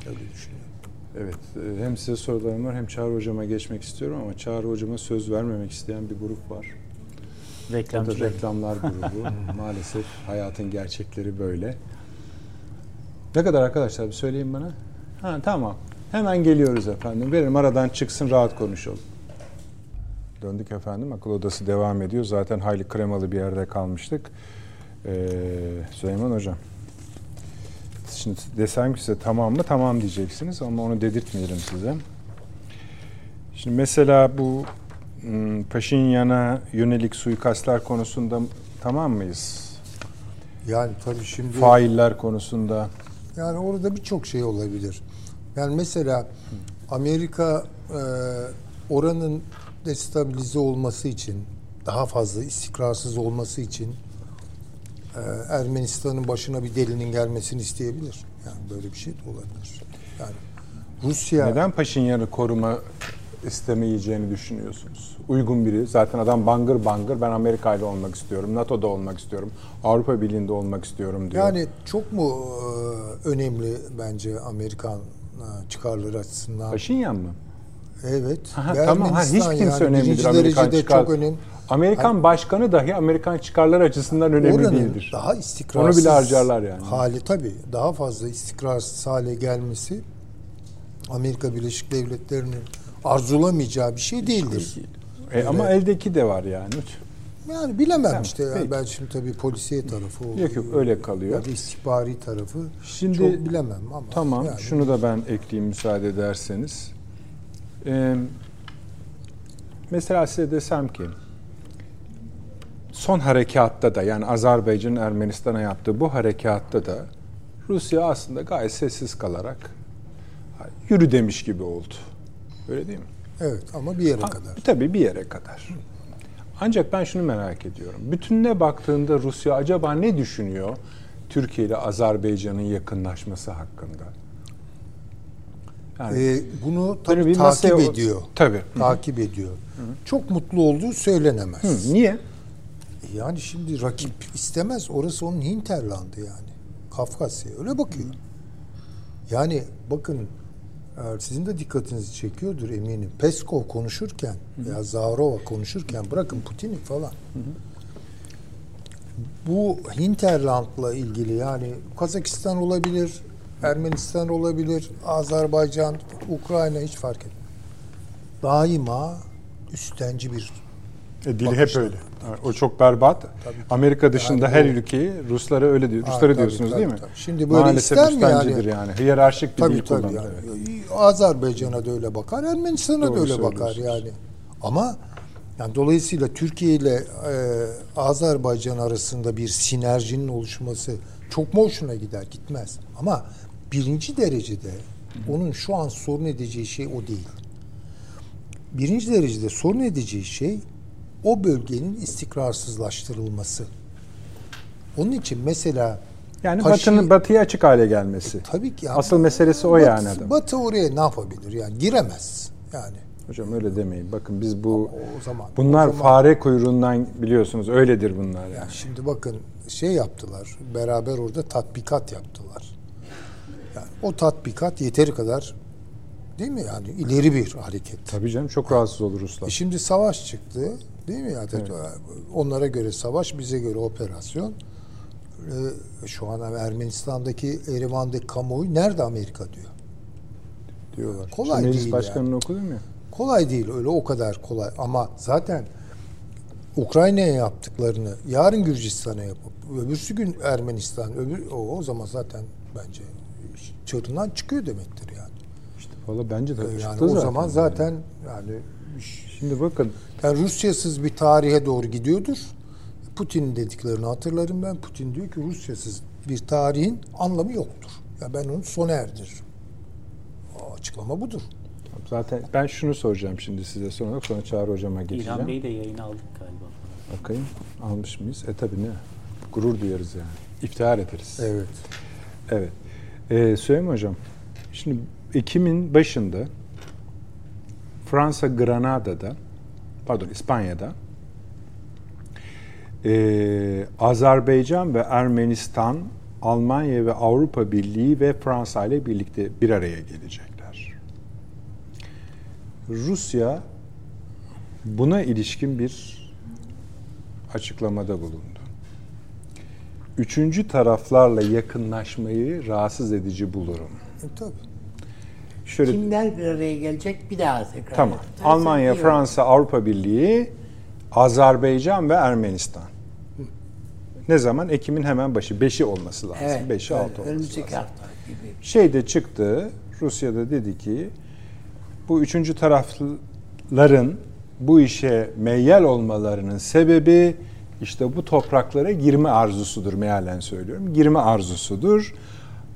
Öyle düşünüyorum. Evet, e, hem size sorularım var hem Çağrı Hocam'a geçmek istiyorum ama Çağrı Hocam'a söz vermemek isteyen bir grup var. Reklamcı. reklamlar [laughs] grubu. Maalesef hayatın gerçekleri böyle. Ne kadar arkadaşlar bir söyleyin bana. Ha tamam. Hemen geliyoruz efendim. Verin aradan çıksın rahat konuşalım. Döndük efendim. Akıl odası devam ediyor. Zaten hayli kremalı bir yerde kalmıştık. Ee, Süleyman Hocam. Şimdi desem ki size tamam mı? Tamam diyeceksiniz ama onu dedirtmeyelim size. Şimdi mesela bu m, Paşinyan'a yönelik suikastlar konusunda tamam mıyız? Yani tabii şimdi Failler konusunda. yani orada birçok şey olabilir. Yani mesela Amerika e, oranın destabilize olması için daha fazla istikrarsız olması için e, Ermenistan'ın başına bir delinin gelmesini isteyebilir. Yani böyle bir şey de olabilir. Yani Rusya Neden Paşinyan'ı koruma istemeyeceğini düşünüyorsunuz? Uygun biri. Zaten adam bangır bangır ben Amerika ile olmak istiyorum, NATO'da olmak istiyorum, Avrupa Birliği'nde olmak istiyorum diyor. Yani çok mu e, önemli bence Amerikan çıkarları açısından? Paşinyan mı? Evet. Aha, tamam. Ha, hiç kimse yani önemlidir Amerikan çıkar. çok önemli. Amerikan başkanı dahi Amerikan çıkarları açısından önemli Oranın değildir. daha istikrarsız Onu bile harcarlar yani. hali tabii daha fazla istikrarsız hale gelmesi Amerika Birleşik Devletleri'nin arzulamayacağı bir şey değildir. E, ama eldeki de var yani. Yani bilemem Tamam, işte. Yani peki. ben şimdi tabii polisiye tarafı o- Yok yok öyle kalıyor. ya da istihbari tarafı Şimdi- çok bilemem ama Tamam, yani şunu da ben ekleyeyim müsaade ederseniz. Ee, mesela size desem ki, son harekatta da yani Azerbaycan'ın Ermenistan'a yaptığı bu harekatta da Rusya aslında gayet sessiz kalarak yürü demiş gibi oldu. Öyle değil mi? evet ama bir yere Ha, kadar. Tabii bir yere kadar. Ancak ben şunu merak ediyorum. Bütününe baktığında Rusya acaba ne düşünüyor Türkiye ile Azerbaycan'ın yakınlaşması hakkında? Yani Ee, bunu tabii bir takip masaya- ediyor. Tabii. Takip ediyor. Çok mutlu olduğu söylenemez. Hı, niye? Yani şimdi rakip istemez. Orası onun hinterlandı yani. Kafkasya. Öyle bakıyor. Yani bakın e, sizin de dikkatinizi çekiyordur eminim. Peskov konuşurken veya Zaharova konuşurken bırakın Putin'i falan. Bu hinterlandla ilgili yani Kazakistan olabilir, Ermenistan olabilir, Azerbaycan, Ukrayna hiç fark etmez. Daima üstenci bir E, dili hep öyle. O çok berbat. Tabii. Amerika dışında Yani her bu- ülkeyi Ruslara öyle diyor. Ha, Ruslara tabii, diyorsunuz tabii, değil mi? tabii. Şimdi böyle Maalesef ister mi yani? yani. Hiyerarşik bir Tabii dil tabii. kullanır. Yani. Azerbaycan'a da öyle bakar, Ermenistan'a Doğru da öyle bakar yani. Ama yani dolayısıyla Türkiye ile e, Azerbaycan arasında bir sinerjinin oluşması çok mu hoşuna gider? Gitmez. Ama birinci derecede onun şu an sorun edeceği şey o değil. Birinci derecede sorun edeceği şey o bölgenin istikrarsızlaştırılması. Onun için mesela Yani Paşi- Batı'nın Batı'ya açık hale gelmesi. Tabii ki. Asıl ama meselesi o Batı- yani adam. Batı oraya ne yapabilir yani? Giremez yani. Hocam öyle demeyin. Bakın biz bu O zaman bunlar o zaman- fare kuyruğundan biliyorsunuz öyledir bunlar yani. Yani şimdi bakın şey yaptılar. Beraber orada tatbikat yaptılar. Yani o tatbikat yeteri kadar değil mi yani ileri bir hareket. Tabii canım çok rahatsız olur E Ruslar. şimdi savaş çıktı değil mi? Yani onlara göre savaş, bize göre operasyon. Ee, şu an Ermenistan'daki Erivan'daki kamuoyu nerede Amerika diyor. diyorlar. Kolay meclis değil başkanını okudum ya. Kolay değil öyle o kadar kolay ama zaten Ukrayna'ya yaptıklarını yarın Gürcistan'a yapıp öbürsü gün Ermenistan öbür o, o zaman zaten bence çığırından çıkıyor demektir yani. İşte valla bence de yani çıktı o zaten. zaman zaten yani Şimdi bakın yani Rusyasız bir tarihe doğru gidiyordur. Putin'in dediklerini hatırlarım ben. Putin diyor ki Rusyasız bir tarihin anlamı yoktur. Ya ben onu sona erdiririm. O açıklama budur. zaten ben şunu soracağım şimdi size sonra sonra Çağrı hocama geçeceğim. İlhan Bey'i de yayına aldık galiba. Bakayım almış mıyız? E tabi ne? Gurur duyarız yani. İftihar ederiz. Evet. Evet. Ee, Süleyman Hocam, şimdi Ekim'in başında Fransa Granada'da, pardon İspanya'da ee, Azerbaycan ve Ermenistan, Almanya ve Avrupa Birliği ve Fransa ile birlikte bir araya gelecekler. Rusya buna ilişkin bir açıklamada bulundu üçüncü taraflarla yakınlaşmayı rahatsız edici bulurum. E, tabii. Şöyle Kimler bir araya gelecek bir daha tekrar. tamam. ederseniz Almanya. Fransa, Avrupa Birliği, Azerbaycan ve Ermenistan. Ne zaman? Ekim'in hemen başı. Beşi olması lazım. Evet. Beşi öyle. altı olması Önümüzdeki lazım. hafta gibi. Şey de çıktı. Rusya'da dedi ki bu üçüncü tarafların bu işe meyyal olmalarının sebebi işte bu topraklara girme arzusudur mealen söylüyorum. Girme arzusudur.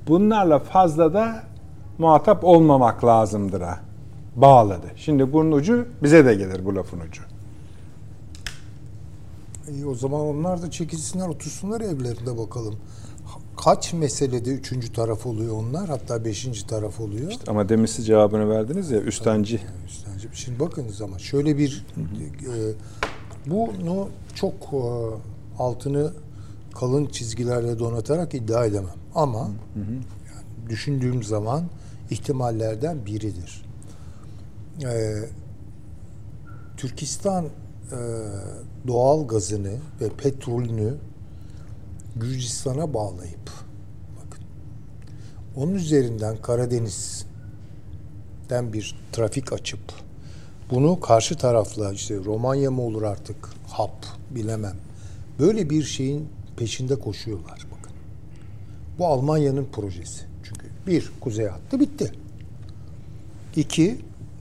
Bunlarla fazla da muhatap olmamak lazımdır'a bağladı. Şimdi bunun ucu bize de gelir bu lafın ucu. İyi o zaman onlar da çekilsinler otursunlar evlerinde bakalım. Kaç meselede üçüncü taraf oluyor onlar hatta beşinci taraf oluyor. Ama demin siz cevabını verdiniz ya üstenci. Üstencim. Şimdi bakınız ama şöyle bir e, bunu çok e, altını kalın çizgilerle donatarak iddia edemem. Ama yani düşündüğüm zaman ihtimallerden biridir. E, Türkistan e, doğal gazını ve petrolünü Gürcistan'a bağlayıp bakın onun üzerinden Karadeniz'den bir trafik açıp bunu karşı tarafla işte Romanya mı olur artık hap bilemem. Böyle bir şeyin peşinde koşuyorlar bakın. Bu Almanya'nın projesi. Bir kuzey hattı bitti. İki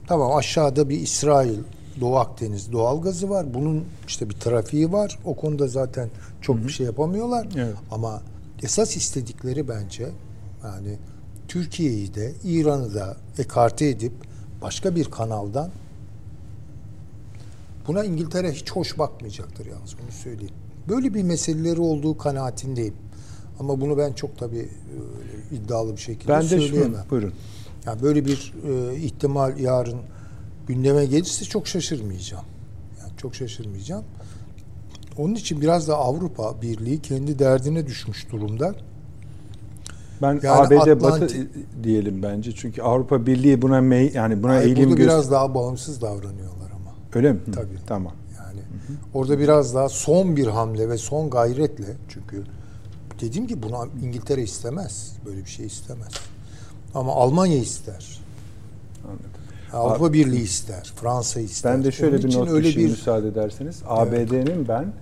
tamam aşağıda bir İsrail Doğu Akdeniz doğal gazı var. Bunun işte bir trafiği var. O konuda zaten çok bir şey yapamıyorlar. Evet. Ama esas istedikleri bence yani Türkiye'yi de İran'ı da ekarte edip başka bir kanaldan buna İngiltere hiç hoş bakmayacaktır yalnız onu söyleyeyim. Böyle bir meseleleri olduğu kanaatindeyim. Ama bunu ben çok tabii e, iddialı bir şekilde Ben de söyleyemem. şunu buyurun. Yani böyle bir e, ihtimal yarın gündeme gelirse çok şaşırmayacağım. Yani çok şaşırmayacağım. Onun için biraz da Avrupa Birliği kendi derdine düşmüş durumda. Ben Yani ABD Atlantik- Batı diyelim bence. Çünkü Avrupa Birliği buna mey yani buna Hayır, eğilim burada göster- biraz daha bağımsız davranıyorlar ama. Öyle mi? Hı, Tabii. Tamam. Yani orada biraz daha son bir hamle ve son gayretle çünkü dediğim gibi bunu İngiltere istemez. Böyle bir şey istemez. Ama Almanya ister. Anladım. Avrupa Birliği ister. Fransa ister. Ben de şöyle Onun bir not öyle bir müsaade ederseniz. ABD'nin ben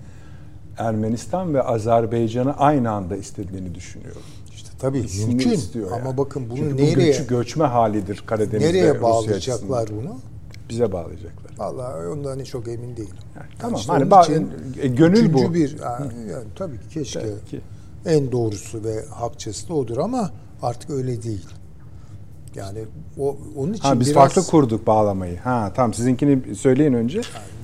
Ermenistan ve Azerbaycan'ı aynı anda istediğini düşünüyorum. işte tabii İkisini mümkün istiyor ama yani. bakın bunu Çünkü bu nereye göçü göçme halidir Karadeniz'de nereye bağlayacaklar bunu? Bize bağlayacaklar. Vallahi ondan hiç çok emin değilim. Yani Yani tamam işte hani ba- e, gönül bu. bir yani, [laughs] yani tabii ki keşke Belki. En doğrusu ve hakçası da odur ama artık öyle değil. Yani o onun için Ha biz biraz farklı kurduk bağlamayı. Ha tamam sizinkini söyleyin önce.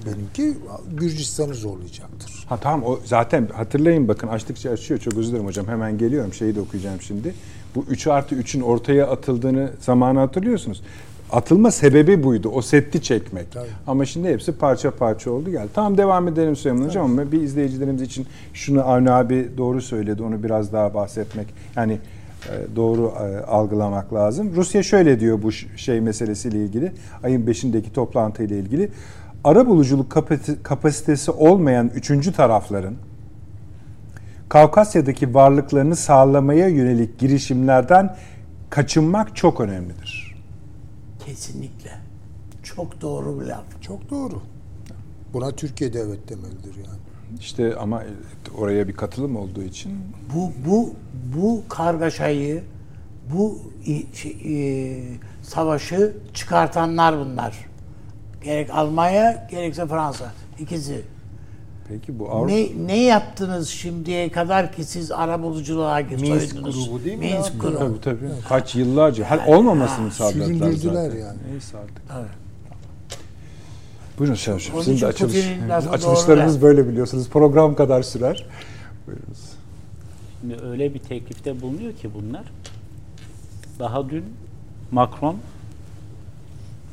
benimki Gürcistan'ı zorlayacaktır. Ha tamam o zaten hatırlayın bakın açtıkça açıyor. Çok özür dilerim hocam hemen geliyorum. Şeyi de okuyacağım şimdi. Bu 3 artı 3'ün ortaya atıldığını zamanı hatırlıyorsunuz. Atılma sebebi buydu. O setti çekmek. Tabii. Ama şimdi hepsi parça parça oldu geldi. Tamam devam edelim Süleyman Hocam ama bir izleyicilerimiz için şunu Avni abi doğru söyledi. Onu biraz daha bahsetmek. Yani e, doğru e, algılamak lazım. Rusya şöyle diyor bu şey meselesiyle ilgili. Ayın 5'indeki toplantıyla ilgili. Ara buluculuk kapasite- kapasitesi olmayan üçüncü tarafların Kavkasya'daki varlıklarını sağlamaya yönelik girişimlerden kaçınmak çok önemlidir. Kesinlikle. Çok doğru bir laf. Çok doğru. Buna Türkiye de evet demelidir yani. İşte ama oraya bir katılım olduğu için Bu bu bu kargaşayı, bu şey, e, savaşı çıkartanlar bunlar. Gerek Almanya, gerekse Fransa. İkisi. Peki bu Avrupa Ne, ne yaptınız şimdiye kadar ki siz arabuluculuğa Minsk soyundunuz? grubu değil mi Minsk abi? grubu. tabii tabii kaç yıllarca hal olmamasını sağladılar Süründürdüler zaten. yani. Neyse artık. Tabii. Buyurun Sayın Hocam. Sizin de açılış, doğru böyle biliyorsunuz. Program kadar sürer. Buyurunuz. Şimdi öyle bir teklifte bulunuyor ki bunlar. Daha dün Macron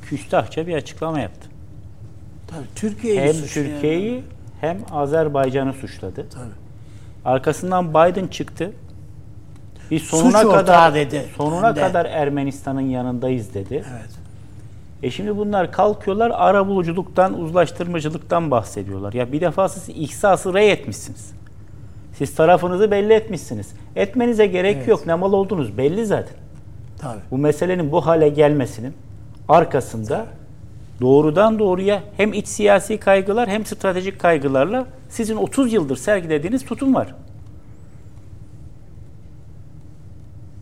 küstahça bir açıklama yaptı. Tabii. Türkiye'yi Hem Türkiye'yi hem Azerbaycan'ı suçladı. Tabii. Arkasından Biden çıktı. Biz sonuna Suç kadar dedi. sonuna de. kadar Ermenistan'ın yanındayız dedi. Evet. E şimdi bunlar kalkıyorlar ara buluculuktan, uzlaştırmacılıktan bahsediyorlar. Ya bir defa siz ihsası rey etmişsiniz. Siz tarafınızı belli etmişsiniz. Etmenize gerek Evet. yok. Ne mal olduğunuz belli zaten. Tabii. Bu meselenin bu hale gelmesinin arkasında doğrudan doğruya hem iç siyasi kaygılar hem stratejik kaygılarla sizin 30 yıldır sergilediğiniz tutum var.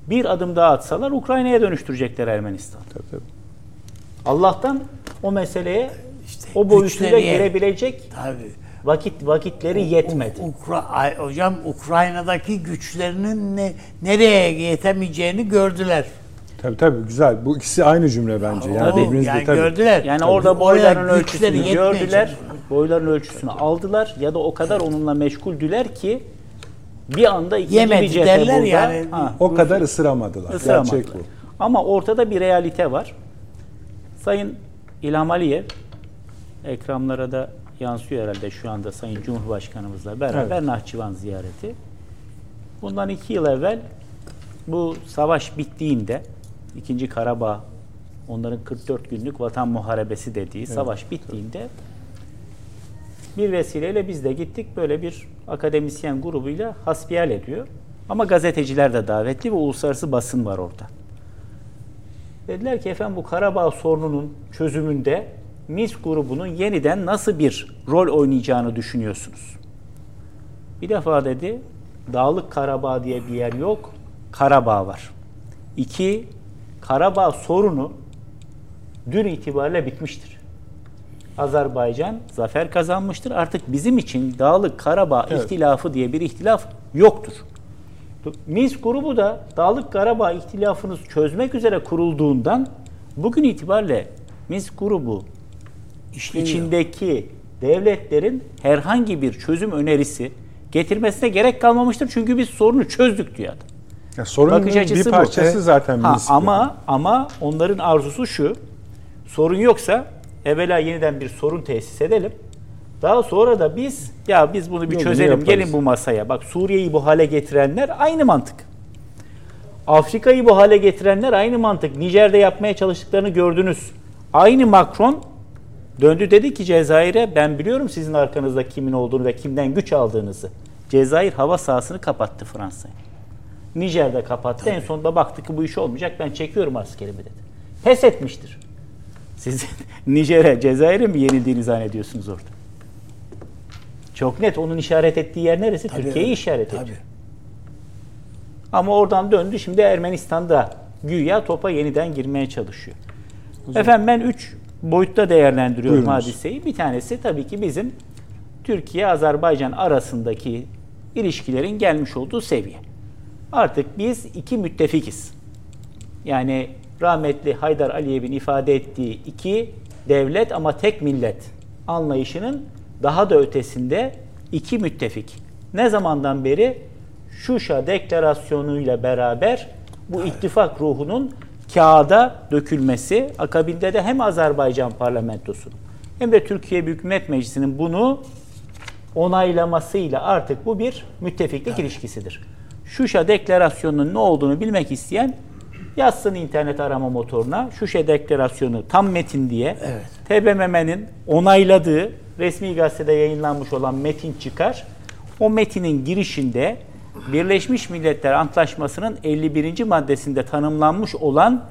Bir adım daha atsalar Ukrayna'ya dönüştürecekler Ermenistan. Tabii, tabii. Allah'tan o meseleye İşte o boyutuyla girebilecek Tabii. vakit vakitleri yetmedi. Ukra- Ay, hocam Ukrayna'daki güçlerinin ne, nereye yetemeyeceğini gördüler. Tabii tabii güzel. Bu ikisi aynı cümle bence. Yani birbirinizle yani tabii. gördüler. Yani Tabii. orada boyların ölçüsünü gördüler. Boyların ölçüsünü aldılar ya da o kadar onunla meşguldüler ki bir anda ikinci Yemedi bir cephe derler burada. yani. Ha, O kadar ısıramadılar. ısıramadılar. Gerçek bu. Ama ortada bir realite var. Sayın İlham Aliyev ekranlara da yansıyor herhalde şu anda Sayın Cumhurbaşkanımızla beraber Nahçıvan ziyareti. Bundan iki yıl evvel bu savaş bittiğinde ikinci Karabağ onların 44 günlük vatan muharebesi dediği savaş bittiğinde bir vesileyle biz de gittik böyle bir akademisyen grubuyla hasbihal ediyor. Ama gazeteciler de davetli ve uluslararası basın var orada. Dediler ki efendim bu Karabağ sorununun çözümünde Minsk grubunun yeniden nasıl bir rol oynayacağını düşünüyorsunuz? Bir defa dedi Dağlık Karabağ diye bir yer yok. Karabağ var. İki, Karabağ sorunu dün itibariyle bitmiştir. Azerbaycan zafer kazanmıştır. Artık bizim için Dağlık Karabağ Evet. ihtilafı diye bir ihtilaf yoktur. Minsk grubu da Dağlık Karabağ ihtilafını çözmek üzere kurulduğundan bugün itibariyle Minsk grubu İşleniyor. içindeki devletlerin herhangi bir çözüm önerisi getirmesine gerek kalmamıştır. Çünkü biz sorunu çözdük diyor adam. Ya sorunun Bakış bir açısı bu. parçası Evet. zaten Ha, Minsk. ama ama onların arzusu şu. Sorun yoksa evvela yeniden bir sorun tesis edelim. Daha sonra da biz ya biz bunu bir Yolunu çözelim. Gelin bu masaya. Bak Suriye'yi bu hale getirenler aynı mantık. Afrika'yı bu hale getirenler aynı mantık. Nijer'de yapmaya çalıştıklarını gördünüz. Aynı Macron döndü dedi ki Cezayir'e ben biliyorum sizin arkanızda kimin olduğunu ve kimden güç aldığınızı. Cezayir hava sahasını kapattı Fransa'ya. Nijer'de kapattı. En sonunda baktı ki bu iş olmayacak. Ben çekiyorum askerimi dedi. Pes etmiştir. Siz [laughs] Nijer'e, Cezayir'e mi yenildiğini zannediyorsunuz orada? Çok net onun işaret ettiği yer neresi? Tabii, Türkiye'yi işaret tabii. ediyor. Ama oradan döndü şimdi Ermenistan'da güya topa yeniden girmeye çalışıyor. Efendim ben üç boyutta değerlendiriyorum Buyurunuz. hadiseyi. Bir tanesi tabii ki bizim Türkiye-Azerbaycan arasındaki ilişkilerin gelmiş olduğu seviye. Artık biz iki müttefikiz. Yani rahmetli Haydar Aliyev'in ifade ettiği iki devlet ama tek millet anlayışının daha da ötesinde iki müttefik. Ne zamandan beri Şuşa deklarasyonuyla beraber bu ittifak ruhunun kağıda dökülmesi, akabinde de hem Azerbaycan parlamentosunun hem de Türkiye Büyük Millet Meclisi'nin bunu onaylamasıyla artık bu bir müttefiklik ilişkisidir. Şuşa deklarasyonunun ne olduğunu bilmek isteyen yazsın internet arama motoruna Şuşa deklarasyonu tam metin diye Evet. TBMM'nin onayladığı resmi gazetede yayınlanmış olan metin çıkar. O metinin girişinde Birleşmiş Milletler Antlaşması'nın 51. maddesinde tanımlanmış olan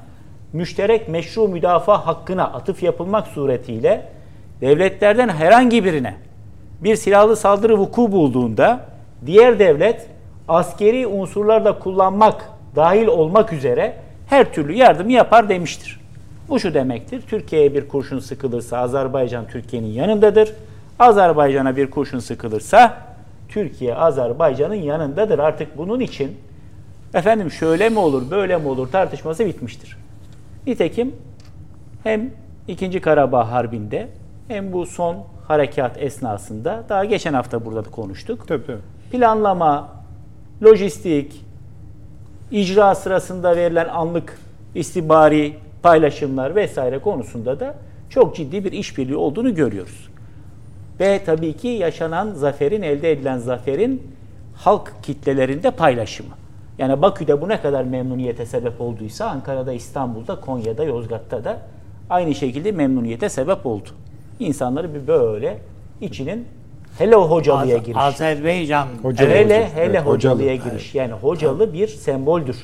müşterek meşru müdafaa hakkına atıf yapılmak suretiyle devletlerden herhangi birine bir silahlı saldırı vuku bulduğunda diğer devlet askeri unsurlarda kullanmak dahil olmak üzere her türlü yardımı yapar demiştir. Bu şu demektir. Türkiye'ye bir kurşun sıkılırsa Azerbaycan Türkiye'nin yanındadır. Azerbaycan'a bir kurşun sıkılırsa Türkiye Azerbaycan'ın yanındadır. Artık bunun için efendim şöyle mi olur, böyle mi olur tartışması bitmiştir. Nitekim hem 2. Karabağ Harbi'nde hem bu son harekat esnasında daha geçen hafta burada da konuştuk. Tabii tabii. Planlama, lojistik, icra sırasında verilen anlık istibari paylaşımlar vesaire konusunda da çok ciddi bir işbirliği olduğunu görüyoruz. Ve tabii ki yaşanan zaferin, elde edilen zaferin halk kitlelerinde paylaşımı. Yani Bakü'de bu ne kadar memnuniyete sebep olduysa Ankara'da, İstanbul'da, Konya'da, Yozgat'ta da aynı şekilde memnuniyete sebep oldu. İnsanları bir böyle içinin hele hocalıya giriş. Azerbaycan Hocalı hele olacak. hele Evet, hocalı. hocalıya giriş. Yani hocalı bir semboldür.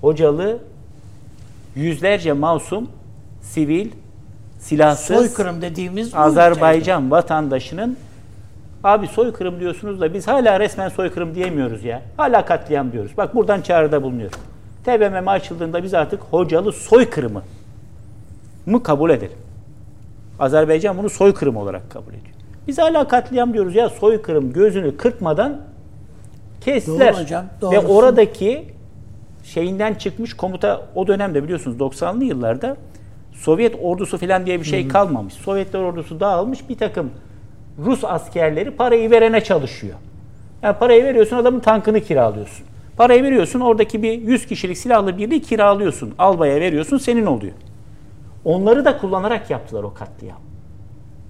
Hocalı yüzlerce masum, sivil, silahsız soykırım dediğimiz Azerbaycan vatandaşının abi soykırım diyorsunuz da biz hala resmen soykırım diyemiyoruz ya. Hala katliam diyoruz. Bak buradan çağrıda bulunuyorum. TBMM açıldığında biz artık hocalı soykırımı mı kabul edelim. Azerbaycan bunu soykırım olarak kabul ediyor. Biz hala katliam diyoruz ya soykırım gözünü kırpmadan kestiler. Doğru hocam, Ve doğrusu. oradaki şeyinden çıkmış komuta o dönemde biliyorsunuz 90'lı yıllarda Sovyet ordusu falan diye bir şey kalmamış. Sovyetler ordusu dağılmış bir takım Rus askerleri parayı verene çalışıyor. Yani parayı veriyorsun adamın tankını kiralıyorsun. Parayı veriyorsun oradaki bir 100 kişilik silahlı birliği kiralıyorsun. Albaya veriyorsun senin oluyor. Onları da kullanarak yaptılar o katliam.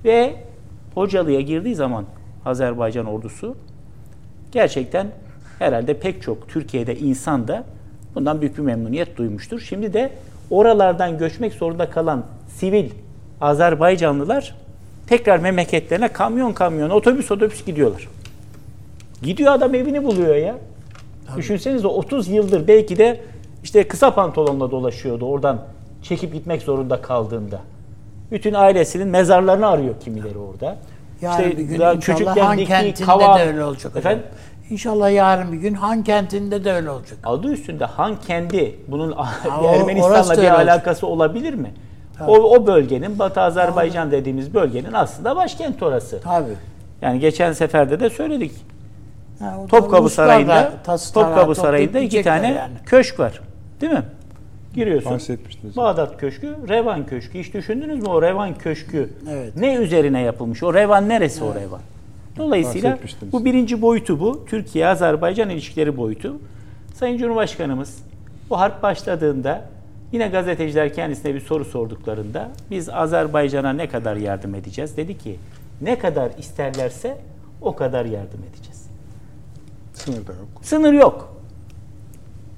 Ve Hocalı'ya girdiği zaman Azerbaycan ordusu gerçekten herhalde pek çok Türkiye'de insan da bundan büyük bir memnuniyet duymuştur. Şimdi de oralardan göçmek zorunda kalan sivil Azerbaycanlılar tekrar memleketlerine kamyon kamyon, otobüs otobüs gidiyorlar. Gidiyor adam evini buluyor ya. Düşünsenize 30 yıldır belki de işte kısa pantolonla dolaşıyordu oradan çekip gitmek zorunda kaldığında. Bütün ailesinin mezarlarını arıyor kimileri orada. Yarın İşte bir gün daha inşallah Han kentinde kava- de öyle olacak hocam. Efendim? İnşallah yarın bir gün Han kentinde de öyle olacak. Adı üstünde Han kendi bunun [laughs] o- orası Ermenistan'la bir alakası olabilir mi? O, o bölgenin Batı Azerbaycan dediğimiz bölgenin aslında başkent orası. Tabii. Yani geçen seferde de söyledik. Ha, Topkapı Sarayı'nda Topkapı Sarayı'nda iki tane yani. köşk var. Değil mi? Giriyorsun. Bahsetmiştiniz. Bağdat Köşkü, Revan Köşkü. Hiç düşündünüz mü o Revan Köşkü Evet. ne üzerine yapılmış? O Revan neresi o Revan? Dolayısıyla bu birinci boyutu bu. Türkiye-Azerbaycan ilişkileri boyutu. Sayın Cumhurbaşkanımız bu harp başladığında yine gazeteciler kendisine bir soru sorduklarında biz Azerbaycan'a ne kadar yardım edeceğiz? Dedi ki ne kadar isterlerse o kadar yardım edeceğiz. Sınır da yok. Sınır yok.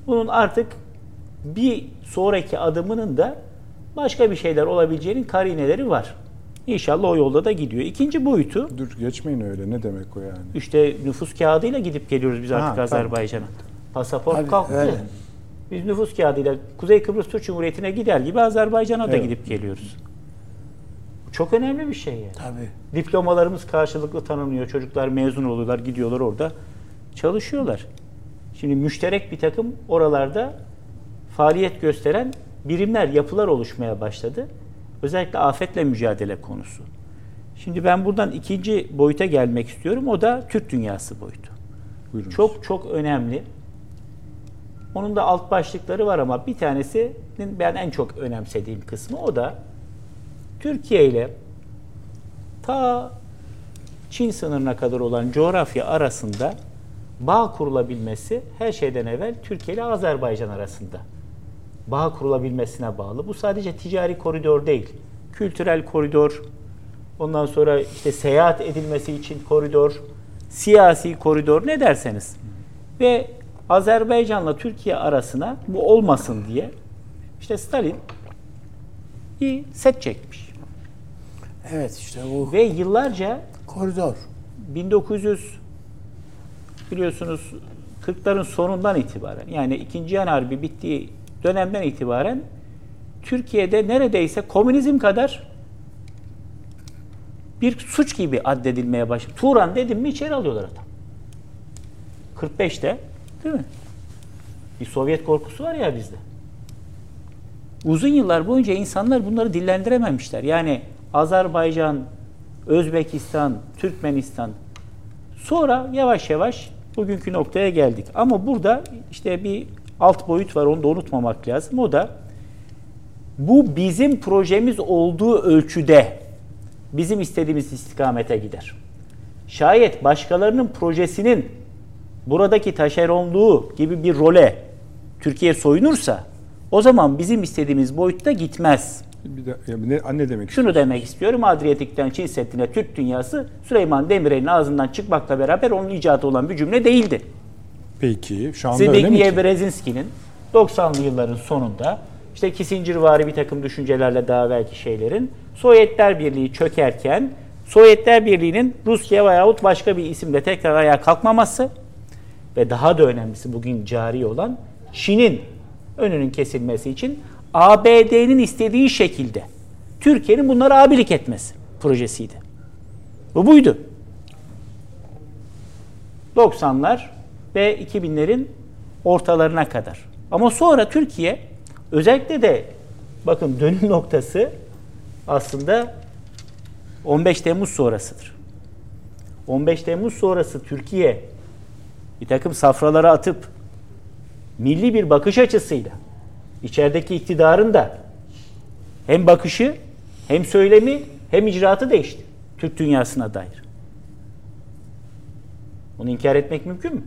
Bunun artık bir sonraki adımının da başka bir şeyler olabileceğinin karineleri var. İnşallah o yolda da gidiyor. İkinci boyutu Dur geçmeyin öyle ne demek o yani? işte nüfus kağıdıyla gidip geliyoruz biz artık. Azerbaycan'a. Pasaport Tabii, kalktı. öyle. Biz nüfus kağıdıyla Kuzey Kıbrıs Türk Cumhuriyeti'ne gider gibi Azerbaycan'a da Evet. gidip geliyoruz. Çok önemli bir şey yani. Tabii. Diplomalarımız karşılıklı tanınıyor. Çocuklar mezun oluyorlar, gidiyorlar orada çalışıyorlar. Şimdi müşterek bir takım oralarda faaliyet gösteren birimler, yapılar oluşmaya başladı. Özellikle afetle mücadele konusu. Şimdi ben buradan ikinci boyuta gelmek istiyorum. O da Türk dünyası boyutu. Buyurun. Çok çok önemli. Onun da alt başlıkları var ama bir tanesinin ben en çok önemsediğim kısmı o da Türkiye ile ta Çin sınırına kadar olan coğrafya arasında bağ kurulabilmesi her şeyden evvel Türkiye ile Azerbaycan arasında bağ kurulabilmesine bağlı. Bu sadece ticari koridor değil. Kültürel koridor, ondan sonra işte seyahat edilmesi için koridor, siyasi koridor ne derseniz. Ve Azerbaycan'la Türkiye arasına bu olmasın diye işte Stalin bir set çekmiş. Evet işte bu Ve yıllarca koridor. 1900 biliyorsunuz 40'ların sonundan itibaren yani 2. Cihan Harbi bittiği dönemden itibaren Türkiye'de neredeyse komünizm kadar bir suç gibi addedilmeye başladı. Turan dedim mi içeri alıyorlar adam. 45'te değil mi? Bir Sovyet korkusu var ya bizde. Uzun yıllar boyunca insanlar bunları dillendirememişler. Yani Azerbaycan, Özbekistan, Türkmenistan sonra yavaş yavaş bugünkü noktaya geldik. Ama burada işte bir alt boyut var onu da unutmamak lazım. O da bu bizim projemiz olduğu ölçüde bizim istediğimiz istikamete gider. Şayet başkalarının projesinin buradaki taşeronluğu gibi bir role Türkiye soyunursa o zaman bizim istediğimiz boyutta gitmez. Bir de, ya ne, ne demek Şunu demek istiyorum. Adriyatik'ten Çin Seddi'ne Türk dünyası Süleyman Demirel'in ağzından çıkmakla beraber onun icadı olan bir cümle değildi. Peki şu anda öyle mi Zbigniew ki? Brzezinski'nin 90'lı yılların sonunda işte Kissingervari bir takım düşüncelerle daha belki şeylerin Sovyetler Birliği çökerken Sovyetler Birliği'nin Rusya veyahut başka bir isimle tekrar ayağa kalkmaması ve daha da önemlisi bugün cari olan Çin'in önünün kesilmesi için ABD'nin istediği şekilde Türkiye'nin bunlara abilik etmesi projesiydi. Bu buydu. 90'lar ve 2000'lerin ortalarına kadar. Ama sonra Türkiye özellikle de bakın dönüm [laughs] noktası aslında 15 Temmuz sonrasıdır. 15 Temmuz sonrası Türkiye bir takım safralara atıp milli bir bakış açısıyla içerideki iktidarın da hem bakışı hem söylemi hem icraatı değişti Türk dünyasına dair. Bunu inkar etmek mümkün mü?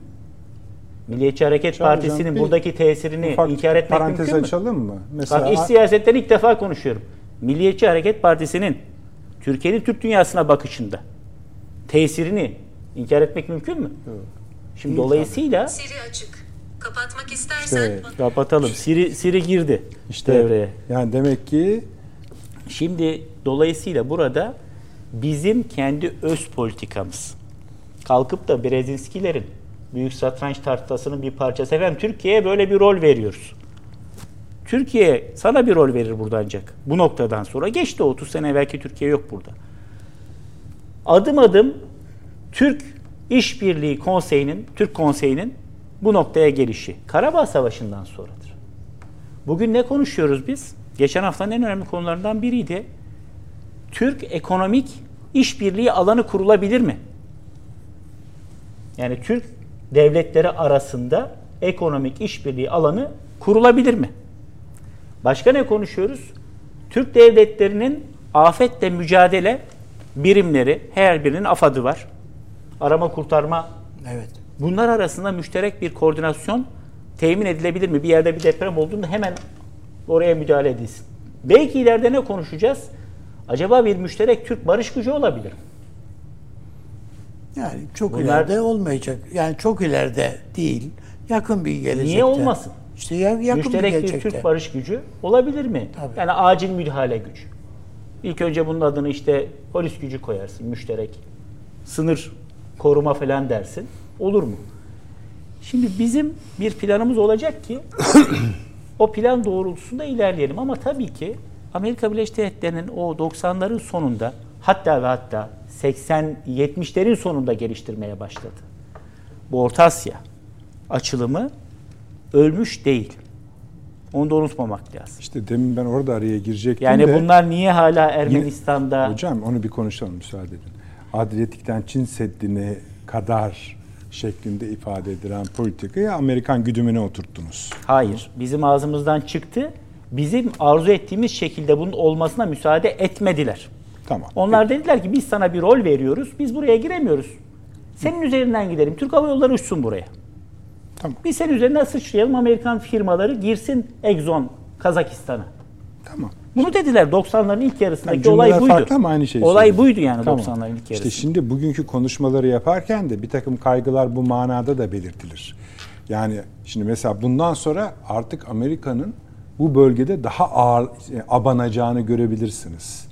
Milliyetçi Hareket Hocam, Partisi'nin bir buradaki tesirini Ufak inkar etmek parantez mümkün mü? açalım mı? Mesela Bak iç siyasetten ilk defa konuşuyorum. Milliyetçi Hareket Partisi'nin Türkiye'nin Türk dünyasına bakışında tesirini inkar etmek mümkün mü? Şimdi dolayısıyla Siri açık. Kapatmak istersen İşte- kapatalım. Siri, Siri girdi işte devreye. yani demek ki Şimdi dolayısıyla burada bizim kendi öz politikamız. Kalkıp da Brezinskilerin büyük satranç tahtasının bir parçası. Efendim Türkiye'ye böyle bir rol veriyoruz. Türkiye sana bir rol verir burada ancak. Bu noktadan sonra geçti 30 sene belki Türkiye yok burada. Adım adım Türk İşbirliği Konseyi'nin, Türk Konseyi'nin bu noktaya gelişi Karabağ Savaşı'ndan sonradır. Bugün ne konuşuyoruz biz? Geçen haftanın en önemli konularından biriydi. Türk ekonomik işbirliği alanı kurulabilir mi? Yani Türk devletleri arasında ekonomik işbirliği alanı kurulabilir mi? Başka ne konuşuyoruz? Türk devletlerinin afetle mücadele birimleri, her birinin AFAD'ı var. Arama kurtarma Evet. Bunlar arasında müşterek bir koordinasyon temin edilebilir mi? Bir yerde bir deprem olduğunda hemen oraya müdahale edilsin. Belki ileride ne konuşacağız? Acaba bir müşterek Türk barış gücü olabilir mi? Yani çok Bunlar- ileride olmayacak. Yani çok ileride değil. Yakın bir gelecekte. Niye olmasın? İşte ya- yakın bir müşterek bir gelecekte. Türk barış gücü olabilir mi? Tabii. Yani acil müdahale gücü. İlk önce bunun adını işte polis gücü koyarsın müşterek. Sınır koruma falan dersin. Olur mu? Şimdi bizim bir planımız olacak ki [coughs] o plan doğrultusunda ilerleyelim. Ama tabii ki Amerika Birleşik Devletleri'nin o 90'ların sonunda hatta ve hatta 80-70'lerin sonunda geliştirmeye başladı. Bu Orta Asya açılımı ölmüş değil. Onu da unutmamak lazım. işte demin ben orada araya girecektim Yani de. bunlar niye hala Ermenistan'da Hocam onu bir konuşalım müsaade edin. Adriyatik'ten Çin Seddi'ne kadar şeklinde ifade edilen politikayı Amerikan güdümüne oturttunuz. Hayır. Bizim ağzımızdan çıktı. Bizim arzu ettiğimiz şekilde bunun olmasına müsaade etmediler. Tamam. Onlar dediler ki biz sana bir rol veriyoruz. Biz buraya giremiyoruz. Senin üzerinden gidelim. Türk Hava Yolları uçsun buraya. Tamam. Biz senin üzerinden sıçrayalım. Amerikan firmaları girsin Exxon Kazakistan'a. Tamam. Bunu dediler 90'ların ilk yarısındaki Yani olay buydu. farklı ama aynı şeyi olay buydu yani Tamam. 90'ların ilk yarısı. İşte şimdi bugünkü konuşmaları yaparken de bir takım kaygılar bu manada da belirtilir. Yani şimdi mesela bundan sonra artık Amerika'nın bu bölgede daha ağır e, abanacağını görebilirsiniz.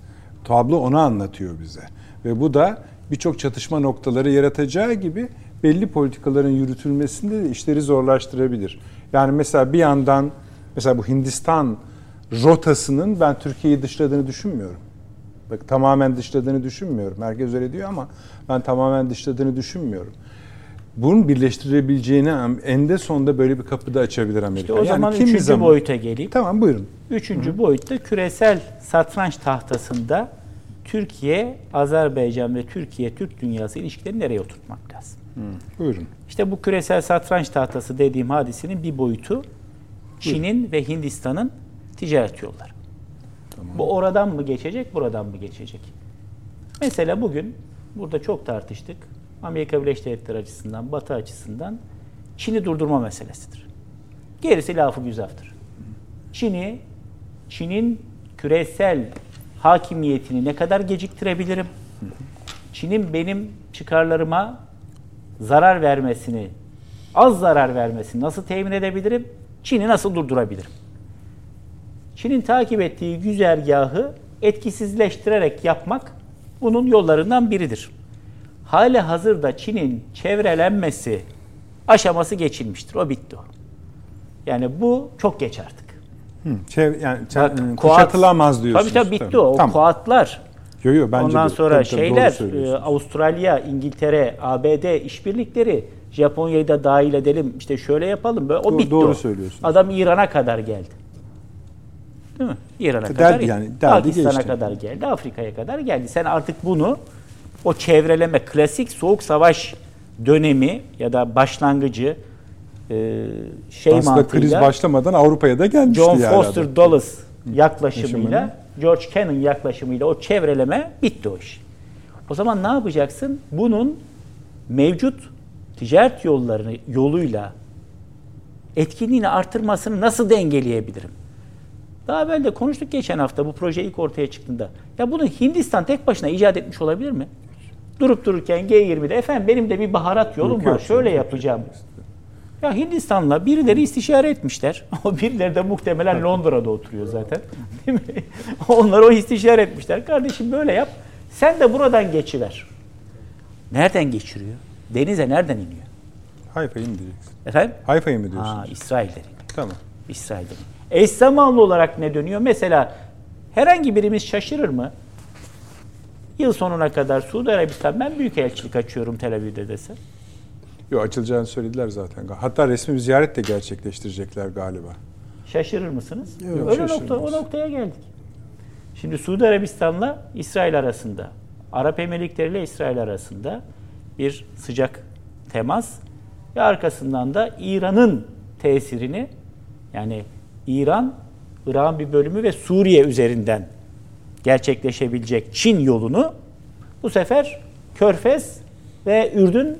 Tablo onu anlatıyor bize. Ve bu da birçok çatışma noktaları yaratacağı gibi belli politikaların yürütülmesinde de işleri zorlaştırabilir. Yani mesela bir yandan mesela bu Hindistan rotasının ben Türkiye'yi dışladığını düşünmüyorum. Bak tamamen dışladığını düşünmüyorum. Herkes öyle diyor ama ben tamamen dışladığını düşünmüyorum. Bunun birleştirebileceğini eninde sonunda böyle bir kapı da açabilir Amerika. İşte o zaman kimi üçüncü zaman- boyuta geleyim. Tamam buyurun. Üçüncü boyutta küresel satranç tahtasında Türkiye, Azerbaycan ve Türkiye, Türk dünyası ilişkilerini nereye oturtmak lazım? Buyurun. İşte bu küresel satranç tahtası dediğim hadisenin bir boyutu Çin'in ve Hindistan'ın ticaret yolları. Bu oradan mı geçecek, buradan mı geçecek? Mesela bugün burada çok tartıştık. Amerika Birleşik Devletleri açısından, Batı açısından Çin'i durdurma meselesidir. Gerisi lafı güzaftır. Çin'i, Çin'in küresel hakimiyetini ne kadar geciktirebilirim? Çin'in benim çıkarlarıma zarar vermesini, az zarar vermesini nasıl temin edebilirim? Çin'i nasıl durdurabilirim? Çin'in takip ettiği güzergahı etkisizleştirerek yapmak bunun yollarından biridir. Hali hazırda Çin'in çevrelenmesi aşaması geçilmiştir. O bitti o. Yani bu çok geç artık. Hı, çev- yani Bak, çe- Kuat- kuşatılamaz diyorsunuz. Tabii tabii bitti o. O Tamam. kuatlar. Yo, yo, bence Ondan de. sonra Tabii, tabii, şeyler, e, Avustralya, İngiltere, ABD işbirlikleri, Japonya'yı da dahil edelim, işte şöyle yapalım. Böyle, o Doğru- bitti doğru o. söylüyorsunuz. Adam İran'a kadar geldi. Değil mi? İran'a kadar, yani, deldi Pakistan'a geçti. kadar geldi, Afrika'ya kadar geldi. Sen artık bunu, o çevreleme, klasik soğuk savaş dönemi ya da başlangıcı e, şey Aslında mantığıyla... kriz başlamadan Avrupa'ya da gelmişti John yani. Foster adam. Dulles yaklaşımıyla. George Kennan yaklaşımıyla o çevreleme bitti o iş. O zaman ne yapacaksın? Bunun mevcut ticaret yollarını yoluyla etkinliğini artırmasını nasıl dengeleyebilirim? Daha evvel de konuştuk geçen hafta bu proje ilk ortaya çıktığında. Ya bunu Hindistan tek başına icat etmiş olabilir mi? Durup dururken G20'de efendim benim de bir baharat yolum Yok, var. Şöyle yapacağım. Ya Hindistan'la birileri istişare etmişler. [laughs] O birileri de muhtemelen Londra'da oturuyor zaten. [laughs] Değil mi? Onlar o istişare etmişler. Kardeşim böyle yap. Sen de buradan geçiver. Nereden geçiriyor? Denize nereden iniyor? Hayfa'yı mı diyeceksin? Efendim? Hayfa'yı mı diyorsunuz? Ha, İsrail'den iniyor. Tamam. İsrail'den iniyor. Eş zamanlı olarak ne dönüyor? Mesela herhangi birimiz şaşırır mı? Yıl sonuna kadar Suudi Arabistan ben büyükelçilik açıyorum Tel Aviv'de dese. Yok açılacağını söylediler zaten. Hatta resmi bir ziyaret de gerçekleştirecekler galiba. Şaşırır mısınız? Yok, Öyle nokta, o noktaya geldik. Şimdi Suudi Arabistan'la İsrail arasında, Arap Emirlikleri ile İsrail arasında bir sıcak temas ve arkasından da İran'ın tesirini yani İran, Irak'ın bir bölümü ve Suriye üzerinden gerçekleşebilecek Çin yolunu bu sefer Körfez ve Ürdün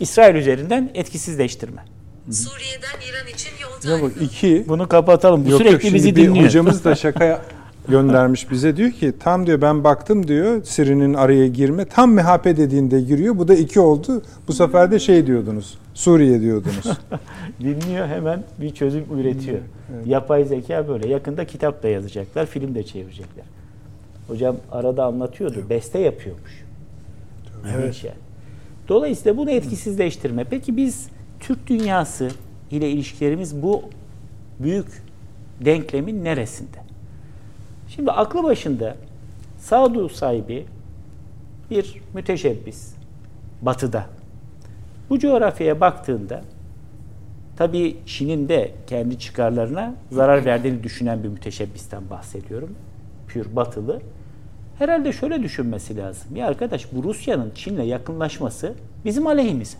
İsrail üzerinden etkisizleştirme. Suriye'den İran için yol Ya bak tarifi. iki Bunu kapatalım. Bu Yok sürekli yok şimdi bizi dinliyor. hocamız da [laughs] şaka göndermiş bize diyor ki tam diyor ben baktım diyor Siri'nin araya girme tam MHP dediğinde giriyor bu da iki oldu bu sefer de şey diyordunuz Suriye diyordunuz. [laughs] Dinliyor hemen bir çözüm üretiyor. Yapay zeka böyle. Yakında kitap da yazacaklar, film de çevirecekler. Hocam arada anlatıyordu. Beste yapıyormuş. Evet. Yani. Dolayısıyla bunu etkisizleştirme. Peki biz Türk dünyası ile ilişkilerimiz bu büyük denklemin neresinde? Şimdi aklı başında sağduyu sahibi bir müteşebbis batıda. Bu coğrafyaya baktığında tabii Çin'in de kendi çıkarlarına zarar verdiğini düşünen bir müteşebbisten bahsediyorum. Pür batılı. Herhalde şöyle düşünmesi lazım. Ya arkadaş bu Rusya'nın Çin'le yakınlaşması bizim aleyhimize.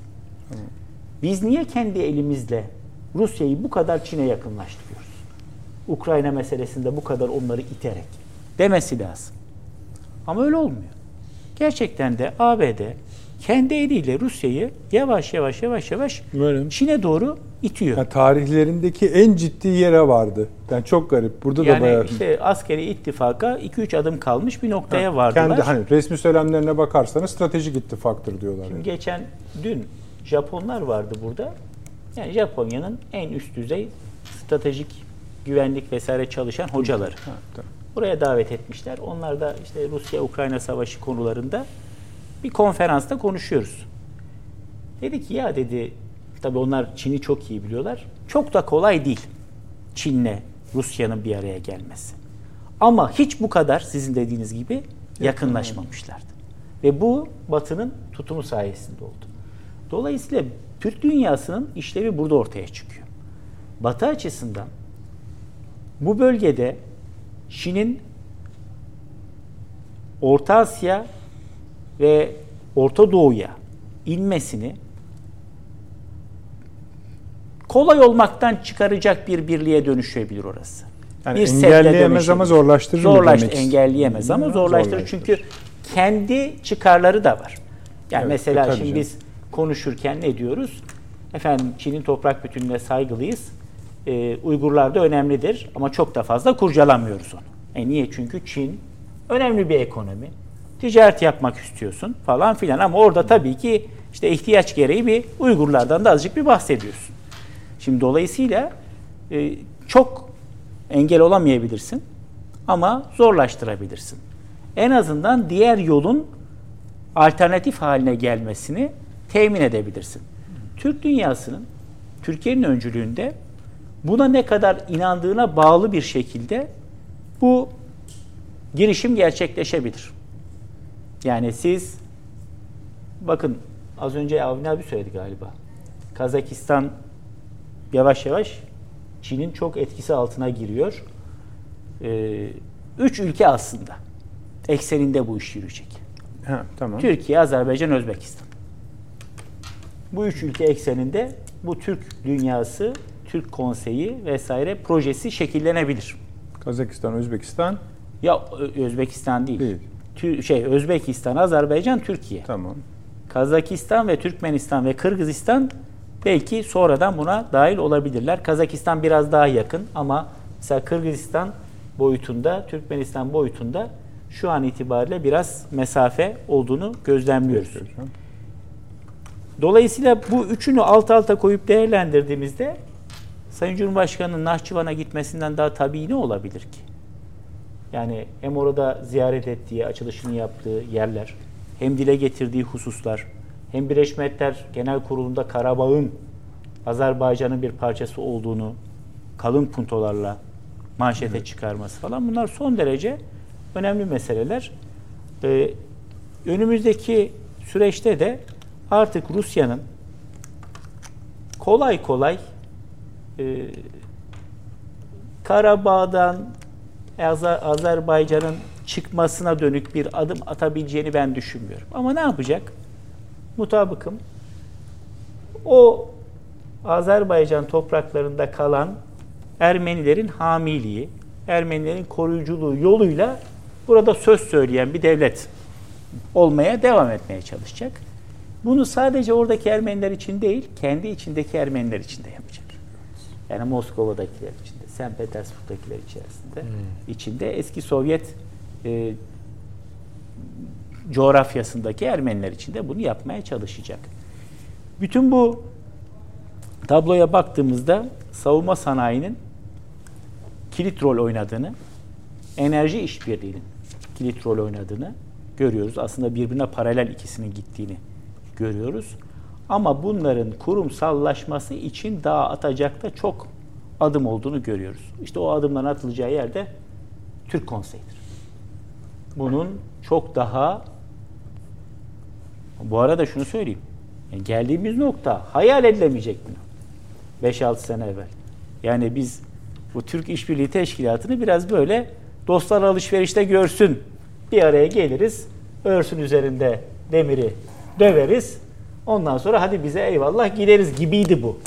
Biz niye kendi elimizle Rusya'yı bu kadar Çin'e yakınlaştırıyoruz? Ukrayna meselesinde bu kadar onları iterek demesi lazım. Ama öyle olmuyor. Gerçekten de ABD kendi eliyle Rusya'yı yavaş yavaş yavaş yavaş. Çin'e doğru itiyor. Yani tarihlerindeki en ciddi yere vardı. Yani çok garip. Burada da Yani bayağı işte askeri ittifaka 2-3 adım kalmış bir noktaya vardılar. kendi hani resmi söylemlerine bakarsanız stratejik ittifaktır diyorlar. Yani. Geçen dün Japonlar vardı burada. Yani Japonya'nın en üst düzey stratejik güvenlik vesaire çalışan hocaları. Ha, tamam. Buraya davet etmişler. Onlar da işte Rusya-Ukrayna savaşı konularında bir konferansta konuşuyoruz. Dedi ki ya dedi, tabii onlar Çin'i çok iyi biliyorlar. Çok da kolay değil Çin'le Rusya'nın bir araya gelmesi. Ama hiç bu kadar sizin dediğiniz gibi yakınlaşmamışlardı. Ve bu Batı'nın tutumu sayesinde oldu. Dolayısıyla Türk dünyasının işlevi burada ortaya çıkıyor. Batı açısından bu bölgede Çin'in Orta Asya ve Orta Doğu'ya inmesini kolay olmaktan çıkaracak bir birliğe dönüşebilir orası. Yani bir engelleyemez ama zorlaştırır mı Zorlaş, demek Engelleyemez ama zorlaştırır. zorlaştırır. Çünkü kendi çıkarları da var. Yani Evet, mesela e, tabii şimdi canım. biz konuşurken ne diyoruz? Efendim Çin'in toprak bütünlüğüne saygılıyız. Ee, Uygurlar da önemlidir ama çok da fazla kurcalamıyoruz onu. E niye? Çünkü Çin önemli bir ekonomi. Ticaret yapmak istiyorsun falan filan ama orada tabii ki işte ihtiyaç gereği bir Uygurlardan da azıcık bir bahsediyorsun. Şimdi dolayısıyla e, çok engel olamayabilirsin ama zorlaştırabilirsin. En azından diğer yolun alternatif haline gelmesini temin edebilirsin. Türk dünyasının Türkiye'nin öncülüğünde buna ne kadar inandığına bağlı bir şekilde bu girişim gerçekleşebilir. Yani siz bakın az önce Avni abi söyledi galiba. Kazakistan yavaş yavaş Çin'in çok etkisi altına giriyor. Ee, üç ülke aslında ekseninde bu iş yürüyecek. Ha, tamam. Türkiye, Azerbaycan, Özbekistan. Bu üç ülke ekseninde bu Türk dünyası, Türk konseyi vesaire projesi şekillenebilir. Kazakistan, Özbekistan Ya Ö- Özbekistan değil. değil. Tü- şey Özbekistan, Azerbaycan, Türkiye. Tamam. Kazakistan ve Türkmenistan ve Kırgızistan belki sonradan buna dahil olabilirler. Kazakistan biraz daha yakın ama mesela Kırgızistan boyutunda, Türkmenistan boyutunda şu an itibariyle biraz mesafe olduğunu gözlemliyoruz. Dolayısıyla bu üçünü alt alta koyup değerlendirdiğimizde Sayın Cumhurbaşkanı'nın Nahçıvan'a gitmesinden daha tabii ne olabilir ki? Yani hem orada ziyaret ettiği, açılışını yaptığı yerler, hem dile getirdiği hususlar, hem Birleşmiş Milletler Genel Kurulu'nda Karabağ'ın Azerbaycan'ın bir parçası olduğunu kalın puntolarla manşete çıkarması falan bunlar son derece önemli meseleler. Ee, önümüzdeki süreçte de artık Rusya'nın kolay kolay e, Karabağ'dan Azer- Azerbaycan'ın çıkmasına dönük bir adım atabileceğini ben düşünmüyorum. Ama ne yapacak? Mutabıkım. O Azerbaycan topraklarında kalan Ermenilerin hamiliği, Ermenilerin koruyuculuğu yoluyla burada söz söyleyen bir devlet olmaya devam etmeye çalışacak. Bunu sadece oradaki Ermeniler için değil, kendi içindeki Ermeniler için de yapacak. Yani Moskova'dakiler içinde, St. Petersburg'dakiler içerisinde, içinde eski Sovyet e, coğrafyasındaki Ermeniler için de bunu yapmaya çalışacak. Bütün bu tabloya baktığımızda savunma sanayinin kilit rol oynadığını, enerji işbirliğinin kilit rol oynadığını görüyoruz. Aslında birbirine paralel ikisinin gittiğini görüyoruz. Ama bunların kurumsallaşması için daha atacak da çok adım olduğunu görüyoruz. İşte o adımların atılacağı yerde Türk Konseyi'dir. Bunun çok daha bu arada şunu söyleyeyim. Yani geldiğimiz nokta hayal edilemeyecek bir 5-6 sene evvel. Yani biz bu Türk İşbirliği Teşkilatı'nı biraz böyle dostlar alışverişte görsün. Bir araya geliriz. Örsün üzerinde demiri döveriz. Ondan sonra hadi bize eyvallah gideriz gibiydi bu.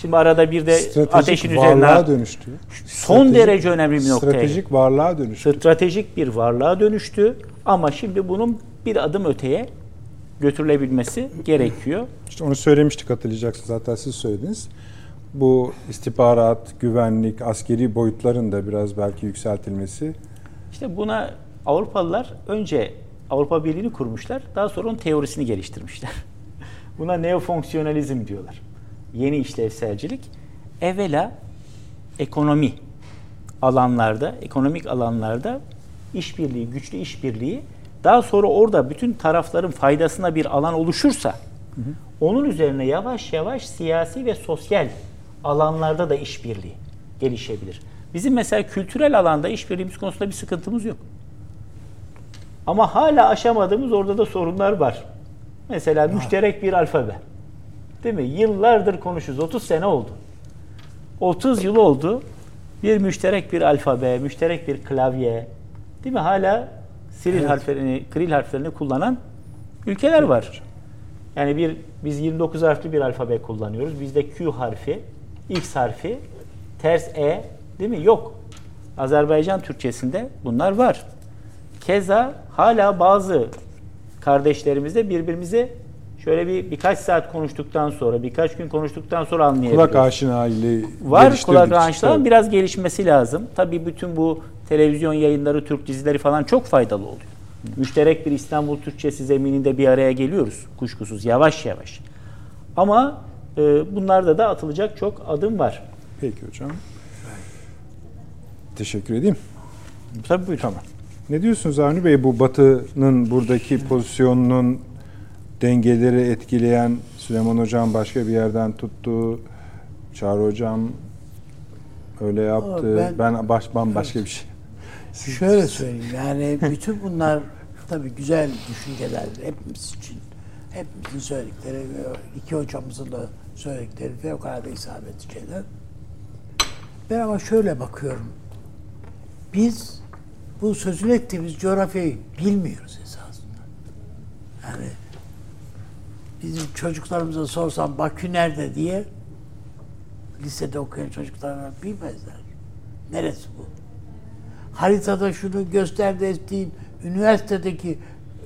Şimdi arada bir de Stratejik ateşin varlığa üzerine dönüştü. son Stratejik- derece önemli bir noktaya Stratejik varlığa dönüştü. stratejik bir varlığa dönüştü ama şimdi bunun bir adım öteye götürülebilmesi gerekiyor. İşte onu söylemiştik hatırlayacaksınız zaten siz söylediniz. Bu istihbarat, güvenlik, askeri boyutların da biraz belki yükseltilmesi İşte buna Avrupalılar önce Avrupa Birliği'ni kurmuşlar. Daha sonra onun teorisini geliştirmişler. [laughs] Buna neofonksiyonalizm diyorlar. Yeni işlevselcilik. Evvela ekonomi alanlarda, ekonomik alanlarda işbirliği, güçlü işbirliği daha sonra orada bütün tarafların faydasına bir alan oluşursa onun üzerine yavaş yavaş siyasi ve sosyal alanlarda da işbirliği gelişebilir. Bizim mesela kültürel alanda işbirliğimiz konusunda bir sıkıntımız yok. Ama hala aşamadığımız orada da sorunlar var. Mesela müşterek bir alfabe. Değil mi? Yıllardır konuşuyoruz. 30 sene oldu. 30 yıl oldu. Bir müşterek bir alfabe, müşterek bir klavye. Değil mi? Hala Siril harflerini, Kiril harflerini kullanan ülkeler var. Yani bir biz 29 harfli bir alfabe kullanıyoruz. Bizde Q harfi, X harfi, ters E değil mi? Yok. Azerbaycan Türkçesinde bunlar var. Keza hala bazı kardeşlerimizde birbirimize şöyle bir birkaç saat konuştuktan sonra, birkaç gün konuştuktan sonra anlayabiliyoruz. Kulak aşinaliği Var kulak işte. aşinalığı biraz gelişmesi lazım. Tabii bütün bu televizyon yayınları, Türk dizileri falan çok faydalı oluyor. Müşterek bir İstanbul Türkçesi zemininde bir araya geliyoruz kuşkusuz yavaş yavaş. Ama e, bunlarda da atılacak çok adım var. Peki hocam. Teşekkür edeyim. Tabii buyurun. Tamam. Ne diyorsunuz Avni Bey bu Batı'nın buradaki pozisyonunun dengeleri etkileyen Süleyman Hocam başka bir yerden tuttu. Çağrı Hocam öyle yaptı. ben- Ben, baş, bambaşka bir şey. Şöyle söyleyeyim yani bütün bunlar tabii güzel düşünceler hepimiz için. Hepimizin söyledikleri iki hocamızın da söyledikleri fevkalade isabetli şeyler. Ben ama şöyle bakıyorum. Biz bu sözünü ettiğimiz coğrafyayı bilmiyoruz esasında. Yani bizim çocuklarımıza sorsam Bakü nerede diye lisede okuyan çocuklar bilmezler. Neresi bu? Haritada şunu gösterdi ettiğin üniversitedeki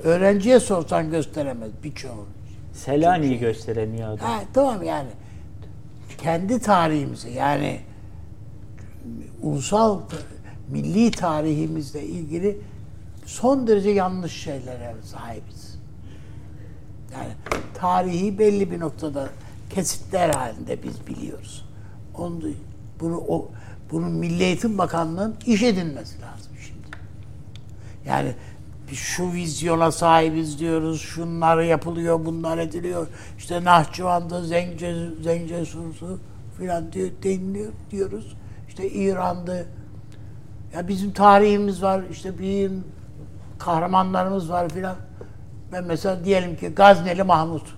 öğrenciye sorsan gösteremez birçoğu. Selanik'i gösteremiyor adam. Ha, tamam yani kendi tarihimizi yani ulusal milli tarihimizle ilgili son derece yanlış şeylere sahibiz. Yani tarihi belli bir noktada kesitler halinde biz biliyoruz. Onu, bunu o bunun Milli Eğitim Bakanlığı'nın iş edinmesi lazım şimdi. Yani şu vizyona sahibiz diyoruz, şunlar yapılıyor, bunlar ediliyor. İşte Nahçıvan'da Zence, Zence Sursu filan diyor, deniliyor diyoruz. İşte İran'da ya bizim tarihimiz var, işte bir kahramanlarımız var filan. Ben mesela diyelim ki Gazneli Mahmut.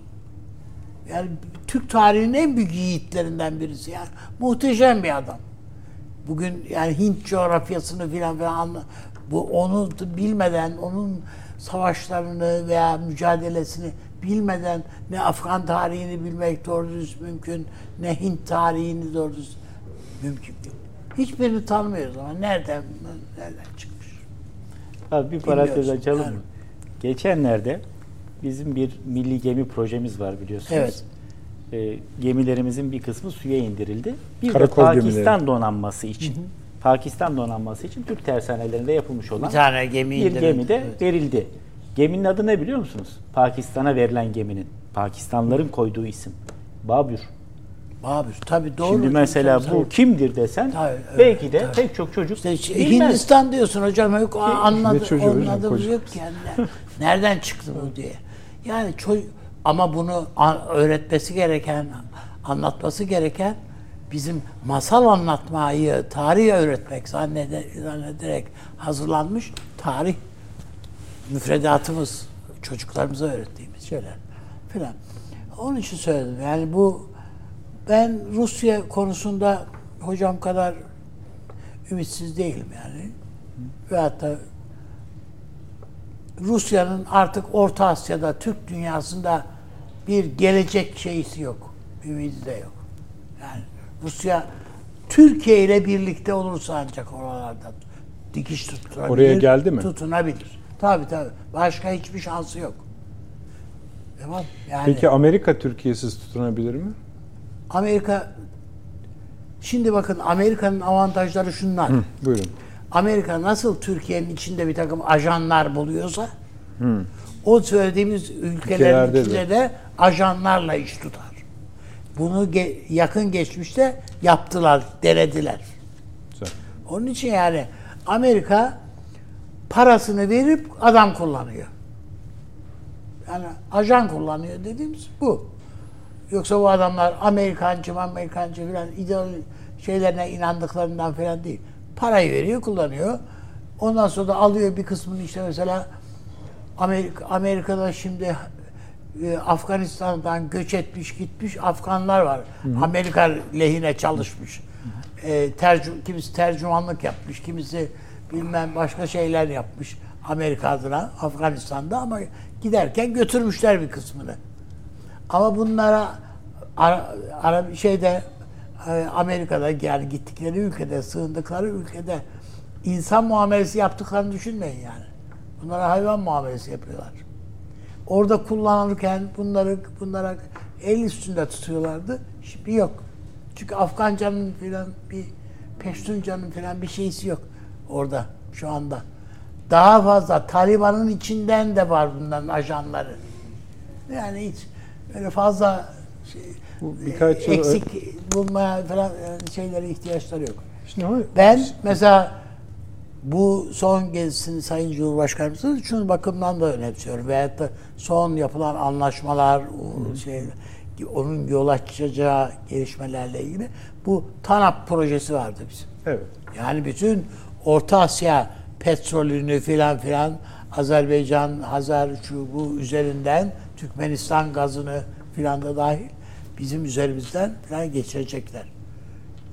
Yani Türk tarihinin en büyük yiğitlerinden birisi. Yani muhteşem bir adam. Bugün yani Hint coğrafyasını filan filan bu onu bilmeden, onun savaşlarını veya mücadelesini bilmeden ne Afgan tarihini bilmek doğru düz mümkün, ne Hint tarihini doğru düz mümkün değil. Hiçbirini tanımıyoruz ama nereden nereden çıkmış? Abi bir parantez açalım mı? Geçenlerde bizim bir milli gemi projemiz var biliyorsunuz. Evet. E, gemilerimizin bir kısmı suya indirildi. Bir Karakol de Pakistan gemileri. donanması için. Pakistan donanması için Türk tersanelerinde yapılmış olan Bir tane gemi bir gemi de Evet. verildi. Geminin adı ne biliyor musunuz? Pakistan'a verilen geminin. Pakistanlıların koyduğu isim. Babür. Babür tabii doğru. Şimdi mesela Tabii, bu tabii. kimdir desen Tabii, evet, belki de tabii. pek çok çocuk İşte bilmez. Hindistan diyorsun hocam yok anladı hocam, koca. yok yani. Nereden çıktı bu diye. Yani çocuk ama bunu öğretmesi gereken, anlatması gereken bizim masal anlatmayı, tarih öğretmek zannede- zannederek hazırlanmış tarih müfredatımız, çocuklarımıza öğrettiğimiz şeyler filan. Onun için söyledim. Yani bu ben Rusya konusunda hocam kadar ümitsiz değilim yani. Ve hatta Rusya'nın artık Orta Asya'da, Türk dünyasında bir gelecek şeysi yok. Ümidi de yok. Yani Rusya Türkiye ile birlikte olursa ancak oralarda dikiş tutturabilir. Oraya geldi mi? Tutunabilir. Tabii tabii. Başka hiçbir şansı yok. Tamam. Yani Peki Amerika Türkiye'siz tutunabilir mi? Amerika şimdi bakın Amerika'nın avantajları şunlar. Buyurun. Amerika nasıl Türkiye'nin içinde bir takım ajanlar buluyorsa o söylediğimiz ülkelerin Ülkelerde içinde de. de ajanlarla iş tutar. Bunu ge- yakın geçmişte yaptılar, denediler. Güzel. Onun için yani Amerika parasını verip adam kullanıyor. Yani ajan kullanıyor dediğimiz bu. Yoksa bu adamlar Amerikancı, Amerikancı falan ideoloji şeylerine inandıklarından falan değil. Parayı veriyor, kullanıyor. Ondan sonra da alıyor bir kısmını işte mesela Amerika, Amerika'da şimdi e, Afganistan'dan göç etmiş gitmiş Afganlar var. Amerika lehine çalışmış. E, tercü, kimisi tercümanlık yapmış, kimisi bilmem başka şeyler yapmış Amerika adına Afganistan'da ama giderken götürmüşler bir kısmını. Ama bunlara ara, ara şeyde e, Amerika'da yani gittikleri ülkede, sığındıkları ülkede insan muamelesi yaptıklarını düşünmeyin yani. Bunlara hayvan muamelesi yapıyorlar. Orada kullanırken bunları bunlara el üstünde tutuyorlardı. Şimdi yok. Çünkü Afgancanın filan bir Peştuncanın filan bir şeysi yok orada şu anda. Daha fazla Taliban'ın içinden de var bunların ajanları. Yani hiç öyle fazla şey, Bu birkaç eksik bulmaya falan şeylere ihtiyaçları yok. Şimdi Ben mesela bu son gezisini Sayın Cumhurbaşkanımızın şunu bakımdan da önemsiyorum. Veyahut da son yapılan anlaşmalar, o şey, onun yol açacağı gelişmelerle ilgili bu TANAP projesi vardı bizim. evet. Yani bütün Orta Asya petrolünü filan filan Azerbaycan, Hazar şu bu üzerinden Türkmenistan gazını filan da dahil bizim üzerimizden filan geçirecekler.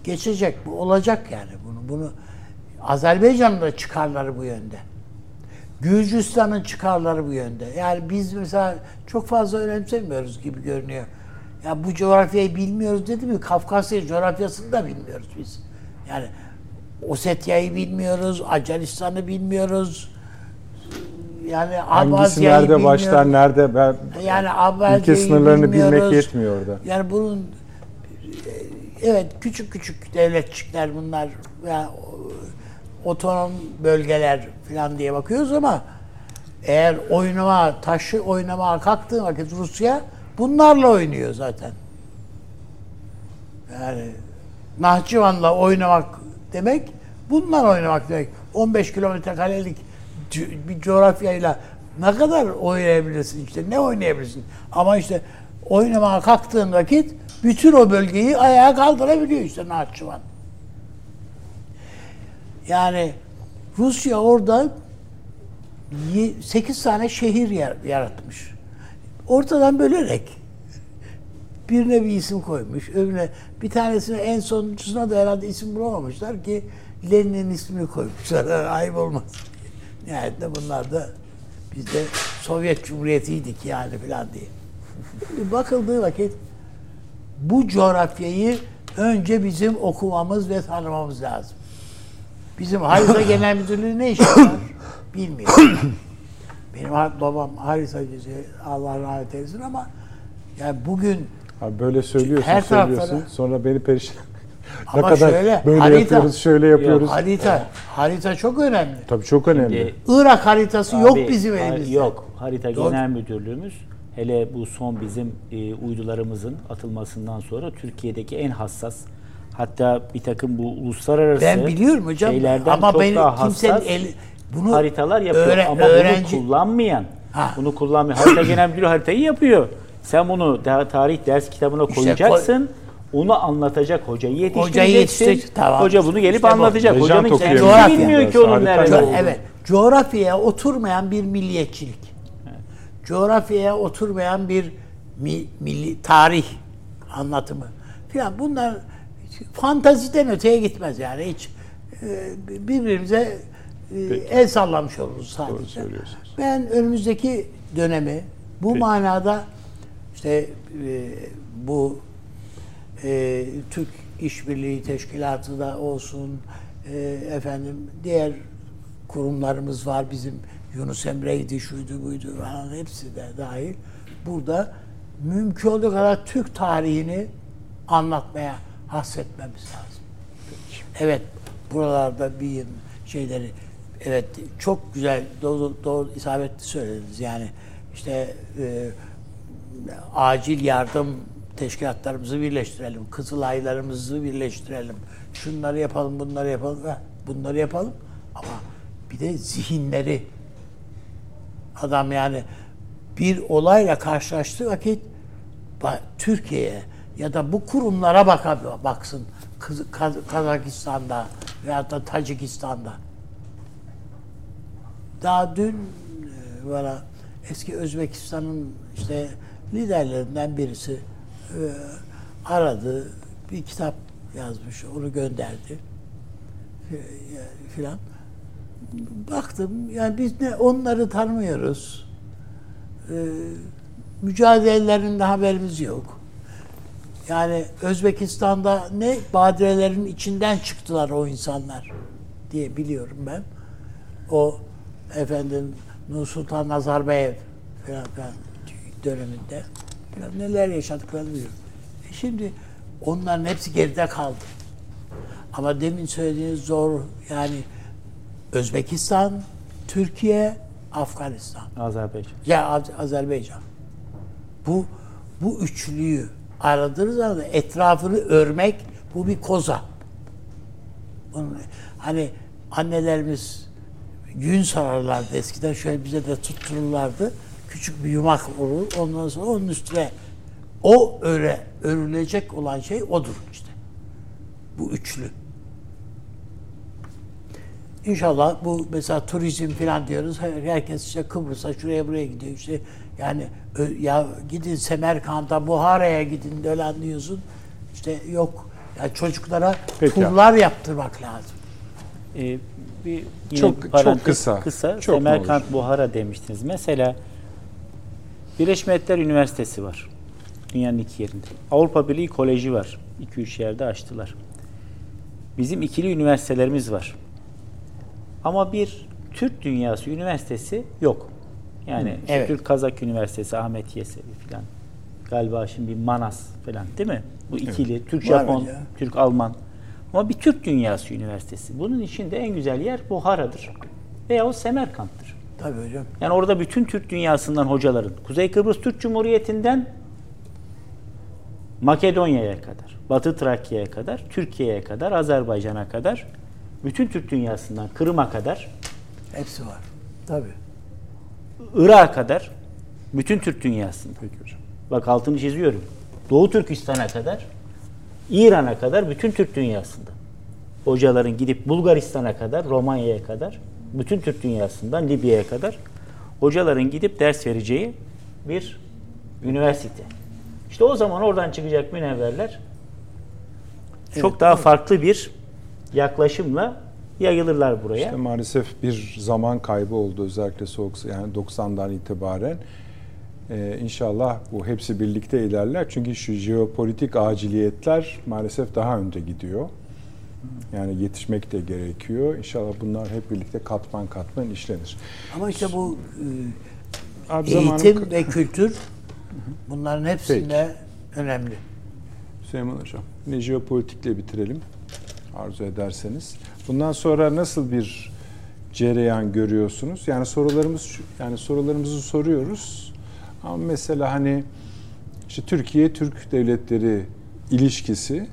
Geçecek bu olacak yani bunu bunu Azerbaycan'ın da çıkarları bu yönde. Gürcistan'ın çıkarları bu yönde. Yani biz mesela çok fazla önemsemiyoruz gibi görünüyor. Ya bu coğrafyayı bilmiyoruz dedi mi? Kafkasya coğrafyasını da bilmiyoruz biz. Yani Osetya'yı bilmiyoruz, Acaristan'ı bilmiyoruz. Yani Hangisi nerede bilmiyoruz. başlar, nerede ben Yani ülke sınırlarını bilmek yetmiyor orada. Yani bunun e, evet küçük küçük devletçikler bunlar yani otonom bölgeler falan diye bakıyoruz ama eğer oynama, taşı oynamaya kalktığı vakit Rusya bunlarla oynuyor zaten. Yani Nahçıvan'la oynamak demek bunlar oynamak demek. 15 kilometre karelik bir coğrafyayla ne kadar oynayabilirsin işte ne oynayabilirsin ama işte oynamaya kalktığın vakit bütün o bölgeyi ayağa kaldırabiliyor işte Nahçıvan. Yani Rusya orada 8 tane şehir yar- yaratmış. Ortadan bölerek birine bir isim koymuş, öbürüne bir tanesine en sonuncusuna da herhalde isim bulamamışlar ki Lenin'in ismini koymuşlar. [laughs] Ayıp olmaz. Nihayetinde bunlar da biz de Sovyet Cumhuriyeti'ydik yani falan diye. Şimdi bakıldığı vakit bu coğrafyayı önce bizim okumamız ve tanımamız lazım. Bizim Harita Genel Müdürlüğü ne işi var? [coughs] Bilmiyorum. Benim babam haritacısı, Allah rahmet eylesin ama yani bugün Abi böyle söylüyorsun, Her tarafta söylüyorsun. da- Sonra beni perişan. [laughs] ne Ama kadar şöyle, böyle harita- yapıyoruz, şöyle yapıyoruz. harita, harita çok önemli. Tabii çok önemli. Şimdi- Irak haritası yok Abi, bizim har- elimizde. Yok. Harita Doğru. Genel Müdürlüğümüz hele bu son bizim e, uydularımızın atılmasından sonra Türkiye'deki en hassas hatta bir takım bu uluslararası Ben biliyorum hocam şeylerden ama çok benim daha kimsenin hassas el, bunu haritalar yapıyor öğre- ama öğrenci- bunu kullanmayan Ha. bunu kullanmayan harita [coughs] genel müdürü haritayı yapıyor. Sen bunu da, tarih ders kitabına İşte koyacaksın. onu anlatacak hocayı yetiştireceksin. Hocayı yetiştirecek, tamam. Hoca bunu gelip İşte bu. anlatacak. Lejant Hocanın kendisi bilmiyor ki onun nerede olduğunu. evet, coğrafyaya oturmayan bir milliyetçilik. Coğrafyaya oturmayan bir mi- milli tarih anlatımı filan bunlar fantaziden öteye gitmez yani. Hiç e, birbirimize e, el sallamış oluruz sadece. Ben önümüzdeki dönemi bu manada işte e, bu e, Türk İşbirliği Teşkilatı da olsun, e, efendim diğer kurumlarımız var. Bizim Yunus Emre'ydi, şuydu buydu falan hepsi de dahil. Burada mümkün olduğu kadar Türk tarihini anlatmaya hasretmemiz lazım. Evet, buralarda bir şeyleri evet çok güzel doğru, doğru isabetli söylediniz. Yani işte e, acil yardım teşkilatlarımızı birleştirelim, kızılaylarımızı birleştirelim. Şunları yapalım, bunları yapalım, bunları yapalım. Ama bir de zihinleri adam yani bir olayla karşılaştığı vakit Türkiye'ye ya da bu kurumlara baka, baksın Kazakistan'da veya da Tacikistan'da. Daha dün e, bana eski Özbekistan'ın işte liderlerinden birisi e, aradı. Bir kitap yazmış. Onu gönderdi. E, filan. Baktım yani biz ne onları tanımıyoruz. E, mücadelelerinde haberimiz yok. Yani Özbekistan'da ne badirelerin içinden çıktılar o insanlar diye biliyorum ben. O efendim Nursultan Nazarbayev falan, falan döneminde falan neler yaşadıklarını biliyorum. E şimdi onların hepsi geride kaldı. Ama demin söylediğiniz zor yani Özbekistan, Türkiye, Afganistan. Azerbaycan. Ya Az- Azerbaycan. Bu bu üçlüyü aradığınız anda etrafını örmek bu bir koza. Bunun, hani annelerimiz gün sararlardı eskiden şöyle bize de tuttururlardı. Küçük bir yumak olur. Ondan sonra onun üstüne o öre örülecek olan şey odur işte. Bu üçlü. İnşallah bu mesela turizm falan diyoruz. Her- Herkes işte Kıbrıs'a şuraya buraya gidiyor işte. Yani ya gidin Semerkant'a, Buhara'ya gidin öyle diyorsun. İşte yok. Ya çocuklara Peki. turlar yaptırmak lazım. Ee, bir yine Çok- çok parantez kısa. Kısa. Çok Semerkant olur. Buhara demiştiniz. Mesela Birleşmiş Milletler Üniversitesi var. Dünyanın iki yerinde. Avrupa Birliği Koleji var. 2-3 yerde açtılar. Bizim ikili üniversitelerimiz var. Ama bir Türk Dünyası Üniversitesi yok. Yani işte evet. Türk Kazak Üniversitesi, Ahmet Yesevi falan. Galiba şimdi bir Manas falan değil mi? Bu ikili, Türk Var Japon, ya. Türk Alman. Ama bir Türk Dünyası Üniversitesi. Bunun içinde en güzel yer Buhara'dır. Veya o Semerkant'tır. Tabii hocam. Yani orada bütün Türk dünyasından hocaların, Kuzey Kıbrıs Türk Cumhuriyeti'nden Makedonya'ya kadar, Batı Trakya'ya kadar, Türkiye'ye kadar, Azerbaycan'a kadar, bütün Türk dünyasından Kırım'a kadar, Hepsi var. Tabii. Irak'a kadar, bütün Türk dünyasında. Peki hocam. Bak altını çiziyorum. Doğu Türkistan'a kadar, İran'a kadar bütün Türk dünyasında. Hocaların gidip Bulgaristan'a kadar, Romanya'ya kadar, bütün Türk dünyasından Libya'ya kadar hocaların gidip ders vereceği bir üniversite. İşte o zaman oradan çıkacak münevverler çok daha farklı bir yaklaşımla yayılırlar buraya. İşte maalesef bir zaman kaybı oldu özellikle soğuk yani 90'dan itibaren. Ee, inşallah bu hepsi birlikte ilerler. Çünkü şu jeopolitik aciliyetler maalesef daha önde gidiyor. Yani yetişmek de gerekiyor. İnşallah bunlar hep birlikte katman katman işlenir. Ama işte bu Abi e, zamanım- eğitim ve kültür [laughs] bunların hepsinde önemli. Süleyman Hocam, ne jeopolitikle bitirelim arzu ederseniz. Bundan sonra nasıl bir cereyan görüyorsunuz? Yani sorularımız yani sorularımızı soruyoruz. Ama mesela hani işte Türkiye Türk devletleri ilişkisi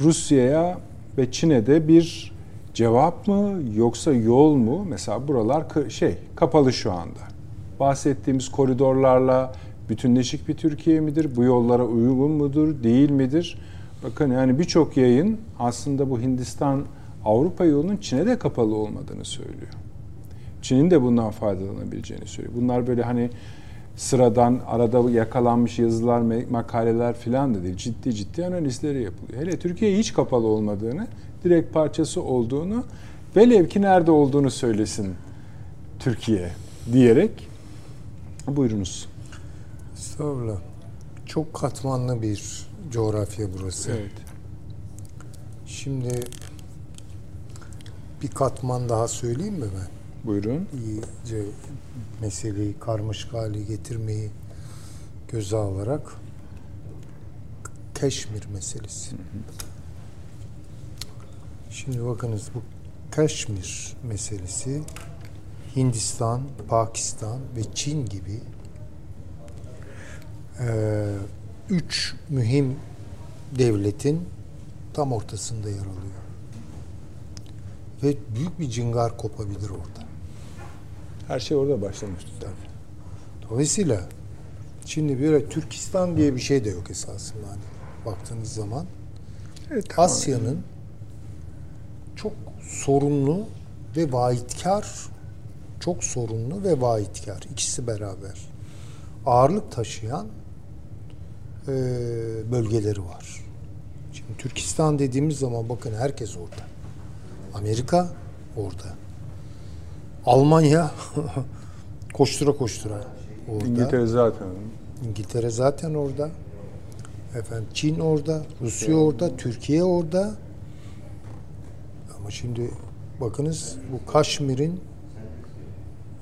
Rusya'ya ve Çin'e de bir cevap mı yoksa yol mu? Mesela buralar şey kapalı şu anda. Bahsettiğimiz koridorlarla bütünleşik bir Türkiye midir? Bu yollara uygun mudur, değil midir? Bakın yani birçok yayın aslında bu Hindistan Avrupa yolunun Çin'e de kapalı olmadığını söylüyor. Çin'in de bundan faydalanabileceğini söylüyor. Bunlar böyle hani sıradan arada yakalanmış yazılar, makaleler falan da değil. Ciddi ciddi analizleri yapılıyor. Hele Türkiye hiç kapalı olmadığını, direkt parçası olduğunu, velev ki nerede olduğunu söylesin Türkiye diyerek buyurunuz. Estağfurullah. Çok katmanlı bir coğrafya burası. Evet. Şimdi bir katman daha söyleyeyim mi ben? Buyurun. İyice meseleyi karmaşık hale getirmeyi göze alarak Keşmir meselesi. Şimdi bakınız bu Keşmir meselesi Hindistan, Pakistan ve Çin gibi eee, üç mühim devletin tam ortasında yer alıyor. Ve büyük bir cingar kopabilir orada. Her şey orada başlamıştı. Dolayısıyla şimdi bir Türkistan diye bir şey de yok esasında hani baktığınız zaman. Evet, tamam. Asya'nın çok sorunlu ve vaayitkar çok sorunlu ve vaayitkar ikisi beraber ağırlık taşıyan e, bölgeleri var. Şimdi Türkistan dediğimiz zaman bakın herkes orada. Amerika orada. Almanya [laughs] koştura koştura orada. İngiltere zaten. İngiltere zaten orada. Efendim Çin orada, Rusya orada, Türkiye orada. Ama şimdi bakınız bu Kaşmir'in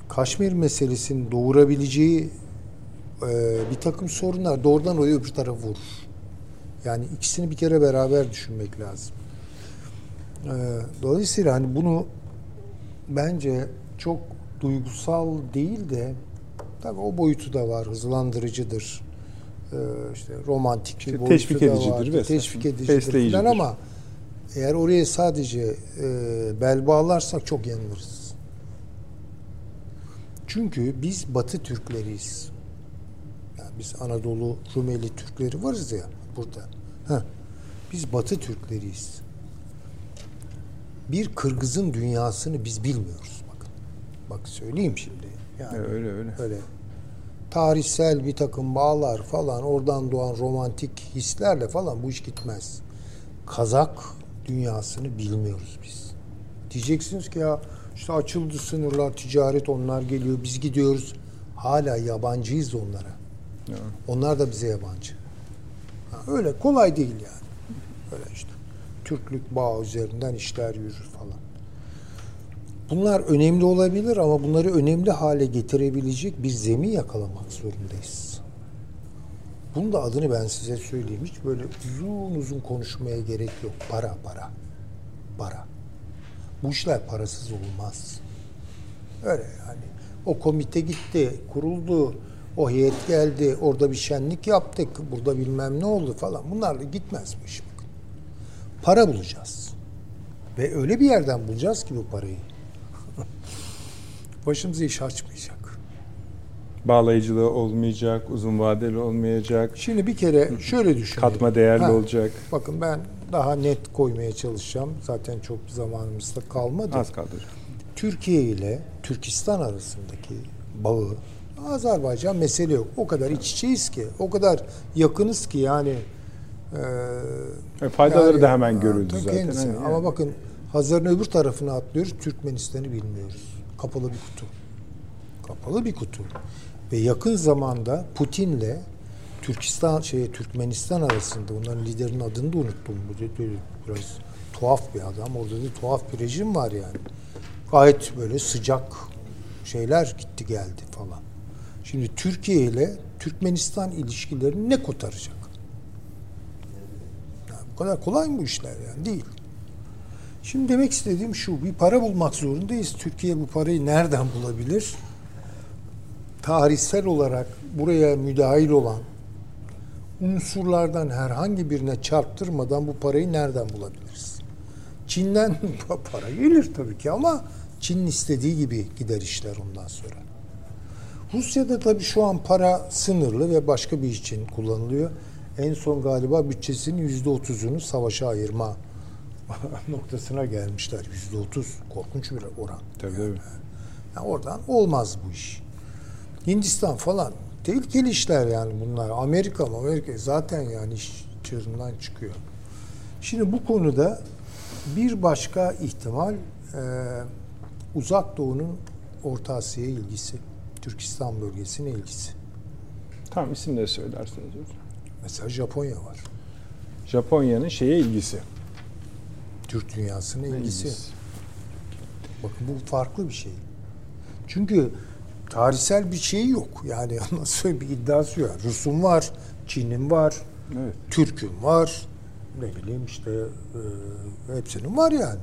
Kaşmir meselesinin doğurabileceği e, bir takım sorunlar doğrudan oraya öbür tarafa vurur. Yani ikisini bir kere beraber düşünmek lazım. E, dolayısıyla hani bunu bence çok duygusal değil de tabii o boyutu da var, hızlandırıcıdır. E, işte romantik bir İşte boyutu teşvik da edicidir var, vesaire. teşvik edicidir falan ama eğer oraya sadece e, bel bağlarsak çok yanılırız. Çünkü biz Batı Türkleriyiz. Biz Anadolu Rumeli Türkleri varız ya burada. Heh. Biz Batı Türkleriyiz. Bir Kırgız'ın dünyasını biz bilmiyoruz bakın. Bak söyleyeyim şimdi. Yani Öyle öyle. öyle tarihsel bir takım bağlar falan oradan doğan romantik hislerle falan bu iş gitmez. Kazak dünyasını bilmiyoruz biz. Diyeceksiniz ki ya işte açıldı sınırlar, ticaret onlar geliyor, biz gidiyoruz. Hala yabancıyız onlara. Onlar da bize yabancı. Ha, öyle kolay değil yani. Öyle işte. Türklük bağı üzerinden işler yürür falan. Bunlar önemli olabilir ama bunları önemli hale getirebilecek bir zemin yakalamak zorundayız. Bunun da adını ben size söyleyeyim. Hiç böyle uzun uzun konuşmaya gerek yok. Para, para. Para. Bu işler parasız olmaz. Öyle yani. O komite gitti, kuruldu. O heyet geldi, orada bir şenlik yaptık. Burada bilmem ne oldu falan. Bunlarla gitmez bu iş bakın. Para bulacağız. Ve öyle bir yerden bulacağız ki bu parayı. [laughs] Başımıza iş açmayacak. Bağlayıcılığı olmayacak, uzun vadeli olmayacak, Şimdi bir kere şöyle düşünelim. katma değerli Ha, olacak. Bakın ben daha net koymaya çalışacağım. Zaten çok bir zamanımız da kalmadı. Az kaldı. Türkiye ile Türkistan arasındaki bağı Azerbaycan mesele yok. O kadar iç içeyiz ki, o kadar yakınız ki yani e, E, faydaları yani- da hemen görüldü zaten. kendisi. hani Ama yani. bakın Hazar'ın öbür tarafına atlıyoruz. Türkmenistan'ı bilmiyoruz. Kapalı bir kutu. Kapalı bir kutu. Ve yakın zamanda Putin'le Türkistan şey Türkmenistan arasında onların liderinin adını da unuttum. Biraz tuhaf bir adam. Orada da tuhaf bir rejim var yani. Gayet böyle sıcak şeyler gitti geldi falan. Şimdi Türkiye ile Türkmenistan ilişkilerini ne kotaracak? Yani bu kadar kolay mı bu işler yani? Değil. Şimdi demek istediğim şu, bir para bulmak zorundayız. Türkiye bu parayı nereden bulabilir? Tarihsel olarak buraya müdahil olan unsurlardan herhangi birine çarptırmadan bu parayı nereden bulabiliriz? Çin'den [laughs] para gelir tabii ki ama Çin'in istediği gibi gider işler ondan sonra. Rusya'da tabii şu an para sınırlı ve başka bir için kullanılıyor. En son galiba bütçesinin yüzde otuzunu savaşa ayırma [laughs] noktasına gelmişler. Yüzde otuz korkunç bir oran. Tabii tabii. Yani oradan olmaz bu iş. Hindistan falan tehlikeli işler yani bunlar. Amerika mı Amerika zaten yani iş çığırından çıkıyor. Şimdi bu konuda bir başka ihtimal e, Uzak Doğu'nun Orta Asya'ya ilgisi. Türkistan bölgesine ilgisi. Tam isim de söylerseniz hocam. Mesela Japonya var. Japonya'nın şeye ilgisi. Türk dünyasına ilgisi. İlgisi. Bakın bu farklı bir şey. Çünkü tarihsel bir şey yok. Yani [laughs] nasıl bir iddiası yok. Rus'un var, Çin'in var, Evet. Türk'ün var. Ne bileyim işte e, hepsinin var yani.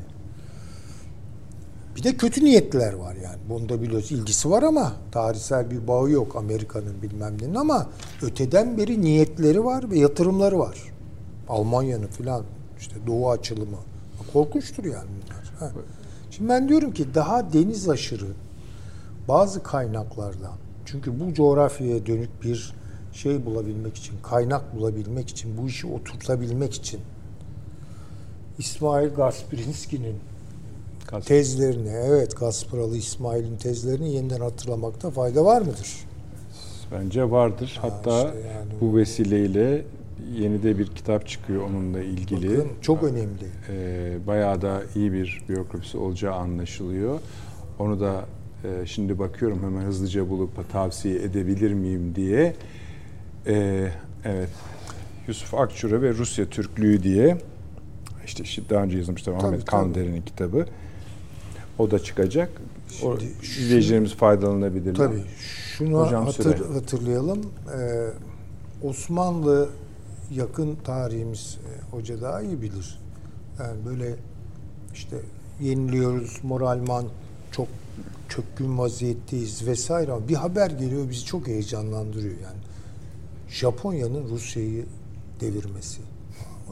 Bir de kötü niyetliler var yani. Bunu da biliyoruz. İlgisi var ama tarihsel bir bağı yok Amerika'nın bilmem nenin ama öteden beri niyetleri var ve yatırımları var. Almanya'nın filan işte doğu açılımı. Korkunçtur yani bunlar. Ha. Şimdi ben diyorum ki daha deniz aşırı bazı kaynaklardan çünkü bu coğrafyaya dönük bir şey bulabilmek için, kaynak bulabilmek için, bu işi oturtabilmek için İsmail Gasprinski'nin Kas- tezlerini, evet Gasparalı İsmail'in tezlerini yeniden hatırlamakta fayda var mıdır? Bence vardır. Ha, Hatta işte yani. bu vesileyle yeni de bir kitap çıkıyor onunla ilgili. Bakın, çok önemli. Ee, bayağı da iyi bir biyografisi olacağı anlaşılıyor. Onu da e, şimdi bakıyorum hemen hızlıca bulup tavsiye edebilir miyim diye. Ee, evet. Yusuf Akçura ve Rusya Türklüğü diye işte daha önce yazılmıştı Ahmet tabii. Kander'in kitabı. O da çıkacak. Şimdi izleyicilerimiz faydalanabilirler. Tabii. Şunu Hocam hatır, süre. hatırlayalım. Ee, Osmanlı yakın tarihimiz e, hoca daha iyi bilir. Yani böyle işte yeniliyoruz, moralman çok çökkün vaziyetteyiz vesaire ama bir haber geliyor bizi çok heyecanlandırıyor yani. Japonya'nın Rusya'yı devirmesi.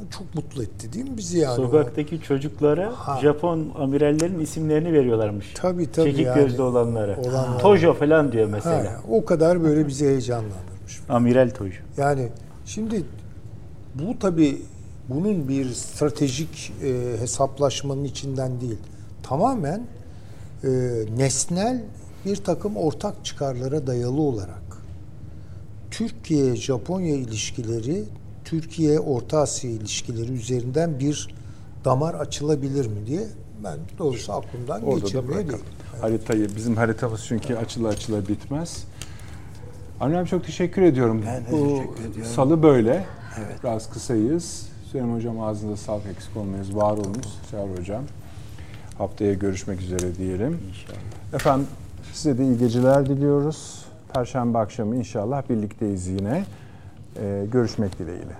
Çok mutlu etti değil mi bizi yani? Sokaktaki çocuklara Ha. Japon amirallerin isimlerini veriyorlarmış. Tabii, tabii Çekik yani. gözlü olanlara. Olanlara. Tojo falan diyor Ha, mesela. o kadar böyle bizi heyecanlandırmış. Amiral Tojo. Yani şimdi bu tabi bunun bir stratejik e, hesaplaşmanın içinden değil. Tamamen e, nesnel bir takım ortak çıkarlara dayalı olarak Türkiye-Japonya ilişkileri, Türkiye-Orta Asya ilişkileri üzerinden bir damar açılabilir mi diye ben doğrusu aklımdan Orada geçirmeye değil. Haritayı, bizim haritamız çünkü açıla açıla bitmez. Avni abi çok teşekkür ediyorum. Ben de Bu teşekkür ediyorum. salı böyle. Biraz kısayız. Süleyman Hocam ağzınıza sağlık eksik olmayız. Var olunuz. Çağrı Hocam. Haftaya görüşmek üzere diyelim. İnşallah. Efendim size de iyi geceler diliyoruz. Perşembe akşamı inşallah birlikteyiz yine. Ee, görüşmek dileğiyle.